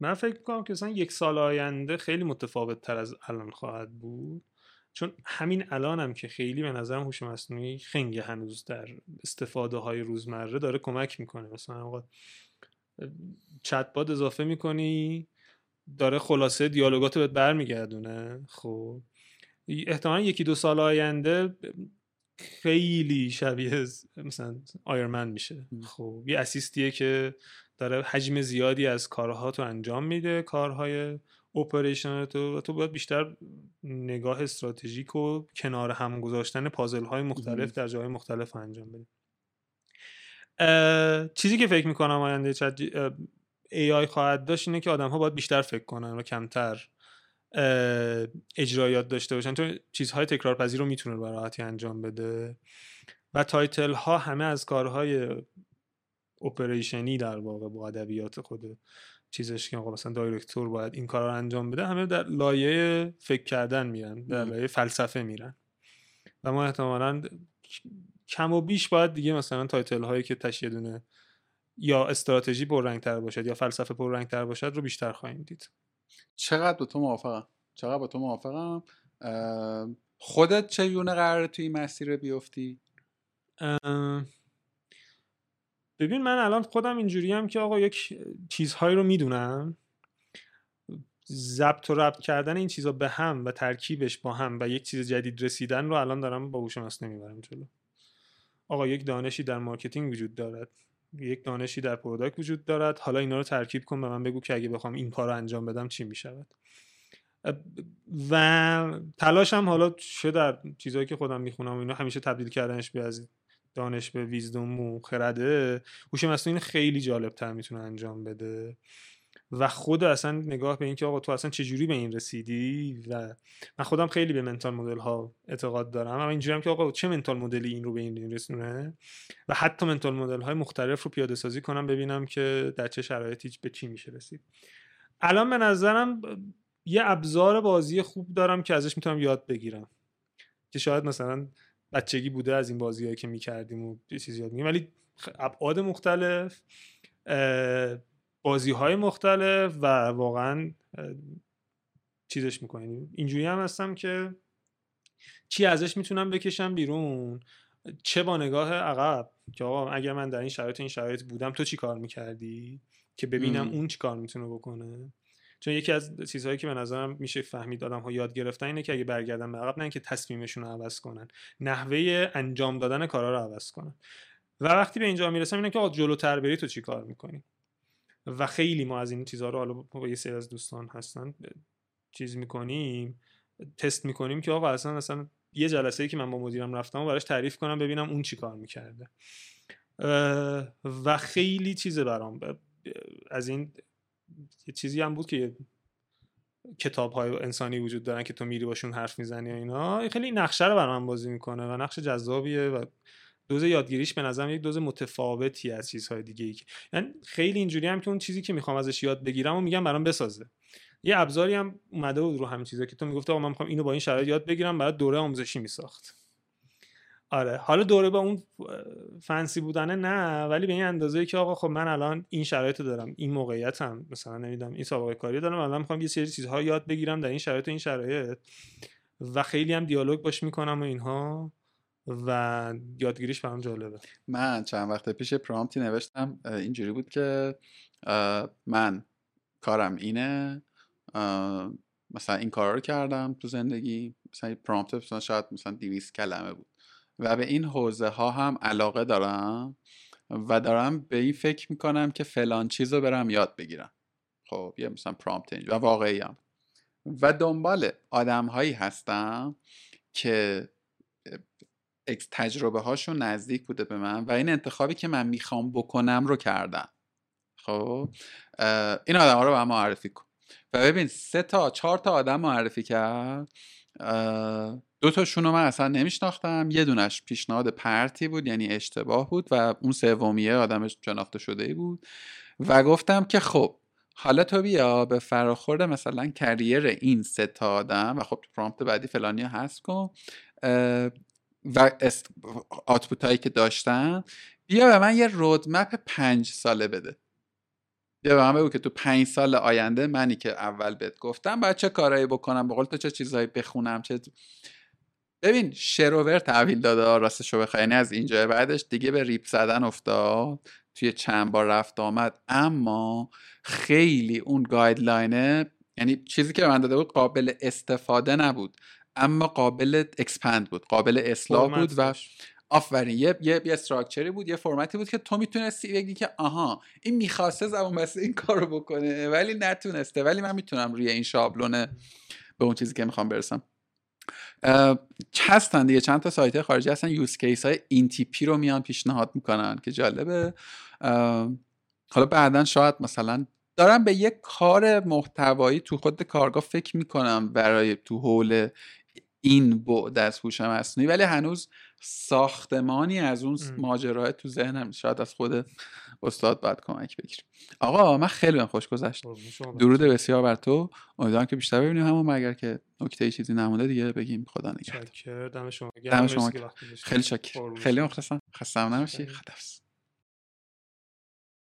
من فکر می‌کنم که مثلا یک سال آینده خیلی متفاوت تر از الان خواهد بود. چون همین الان هم که خیلی به نظرم هوش مصنوعی خنگ هنوز در استفاده های روزمره داره کمک می‌کنه. مثلا آقا چت اضافه می‌کنی داره خلاصه دیالوگاتو بهت برمیگردونه. خب. احتمالا یکی دو سال آینده خیلی شبیه مثلا آیرمن میشه. خب. یه اسیستیه که داره حجم زیادی از کارها تو انجام میده کارهای اپریشن تو و تو باید بیشتر نگاه استراتژیک و کنار هم گذاشتن پازل های مختلف در جاهای مختلف انجام بده چیزی که فکر می‌کنم آینده چت ای آی خواهد داشت اینه که آدم ها باید بیشتر فکر کنن و کمتر اجرایات داشته باشن. چون چیزهای تکرار پذیر رو می‌تونه به راحتی انجام بده. و تایتل ها همه از کارهای اپریشنی در واقع با ادبیات خود چیزش که مثلا دایرکتور باید این کار رو انجام بده همه در لایه فکر کردن میرن در لایه فلسفه میرن. و ما احتمالا کم و بیش باید دیگه مثلا تایتل هایی که تشیه یا استراتژی رنگ تر باشد یا فلسفه رنگ تر باشد رو بیشتر خواهیم دید. چقدر با تو موافقم؟ چقدر با تو موافقم؟ خودت چگونه قراره توی این مسیر بیفتی؟ ببین من الان خودم اینجوری هم که آقا یک چیزهایی رو می‌دونم. ضبط و ربط کردن این چیزها به هم و ترکیبش با هم و یک چیز جدید رسیدن رو الان دارم با هوش مصنوعی می‌برم جلو. آقا یک دانشی در marketing وجود دارد. یک دانشی در product وجود دارد. حالا اینا رو ترکیب کن به من بگو که اگه بخوام این کار رو انجام بدم چی می‌شود. و تلاشم حالا چه در چیزهایی که خودم می‌خونم اینا همیشه تبدیل کردنش به از دانش به ویزدوم و خرده هوش مصنوعی خیلی جالب تر می‌تونه انجام بده. و خود اصلا نگاه به اینکه آقا تو اصلا چجوری به این رسیدی و من خودم خیلی به منتال مدل ها اعتقاد دارم اما اینجوری هم که آقا چه منتال مدلی این رو به این رسونه؟ و حتی منتال مدل های مختلف رو پیاده سازی کنم ببینم که در چه شرایطی به چی میشه رسید. الان به نظرم یه ابزار بازی خوب دارم که ازش می‌تونم یاد بگیرم. که شاید مثلا بچگی بوده از این بازی هایی که می‌کردیم و چیزی یاد میگیم ولی ابعاد مختلف بازی های مختلف و واقعا چیزش می‌کنیم اینجوری هم هستم که چی ازش می‌تونم بکشم بیرون؟ چه با نگاه عقب؟ که آقا اگر من در این شرایط این شرایط بودم تو چی کار می‌کردی؟ که ببینم اون چی کار می‌تونه بکنه؟ چون یکی از چیزهایی که به نظرم میشه فهمید آدم ها یاد گرفتن اینه که اگه برگردن به عقب نه که تصمیمشون رو عوض کنن نحوه انجام دادن کارا رو عوض کنن. و وقتی به اینجا می‌رسم اینه که آقا جلوتر بری تو چی کار می‌کنی؟ و خیلی ما از این چیزها رو حالا با یه سری از دوستان هستن چیز می‌کنیم تست می‌کنیم که آقا اصلا اصلا یه جلسه ای که من با مدیرم رفتم و براش تعریف کنم ببینم اون چی کار می‌کرده. و خیلی چیزه برام از این یه چیزی هم بود که کتاب های انسانی وجود دارن که تو میری باشون حرف می‌زنی و اینا خیلی نقشه رو برام بازی می‌کنه و نقش جذابیه و دوز یادگیریش به نظرم یک دوز متفاوتی از چیزهای دیگه ای یعنی خیلی اینجوری هم که اون چیزی که می‌خوام ازش یاد بگیرم و میگم برام بسازه. یه ابزاری هم اومده بود رو همین چیزا که تو می‌گفته آقا من می‌خوام اینو با این شرایط یاد بگیرم برای دوره آموزشی میساخت. آره حالا دوره با اون فنسی بودنه نه ولی به این اندازه که آقا خب من الان این شرایط دارم این موقعیتم مثلا نمی‌دونم این سابقه کاری دارم الان می‌خوام یه سری چیزها یاد بگیرم در این شرایط و این شرایط. و خیلی هم دیالوگ باش می‌کنم و اینها. و یادگیریش برام جالبه من چند وقت پیش پرامپتی نوشتم اینجوری بود که من کارم اینه مثلا این کار رو کردم تو زندگی مثلا پرامپت مثلا شاید مثلا 200 کلمه بود و به این حوزه ها هم علاقه دارم و دارم به این فکر می‌کنم که فلان چیز رو برم یاد بگیرم خب یه مثلا پرامپت و واقعی هم. و دنبال آدم هایی هستم که تجربه هاشون نزدیک بوده به من و این انتخابی که من می‌خوام بکنم رو کردم. خب؟ این آدم ها رو به معرفی کن. و ببین سه تا چهار تا آدم معرفی کرد. دو تاشون رو من اصلا نمیشناختم. یه دونش پیشنهاد پرتی بود یعنی اشتباه بود و اون سومیه آدمش شناخته شده بود. و گفتم که خب حالا تو بیا به فراخورد مثلا کریر این سه تا آدم و خب پرامپت بعدی فلانی هست کن. و آتپوت هایی که داشتن بیا به من یه رودمپ پنج ساله بده. بیا به من بگو که تو پنج سال آینده منی که اول بهت گفتم باید چه کارایی بکنم بقول تو چه چیزهایی بخونم چه ببین شر و ور تحویل داده راستشو بخوای یعنی از اینجا بعدش دیگه به ریپ زدن افتاد توی چند بار رفت آمد. اما خیلی اون guideline ه یعنی چیزی که من داده بود قابل استفاده نبود. اما قابل expand بود قابل اصلاح بود و آفرین یه یه یه structure ی بود یه فرمتی بود که تو می‌تونستی بگی که آها این می‌خواسته زبون بسته این کارو بکنه ولی نتونسته ولی من می‌تونم روی این شابلونه به اون چیزی که می‌خوام برسم. هستن دیگه چند تا سایت خارجی هستن یوز کیس های این تیپی رو میان پیشنهاد می‌کنن که جالبه. حالا بعدا شاید مثلا دارم به یک کار محتوایی تو خود کارگاه فکر می‌کنم برای تو حول این بعد از هوش مصنوعی ولی هنوز ساختمانی از اون ماجرای تو ذهنم شاید از خود استاد باید کمک بگیریم. آقا من خیلی من خوش گذشت. درود بسیار بر تو. امیدوارم که بیشتر ببینیم همون مگر که نکته چیزی نمونده دیگه بگیم. خدا نگهدار. دم شما دم شما خیلی شکر. خیلی مخلصم. خستم نباشی. خدافظ.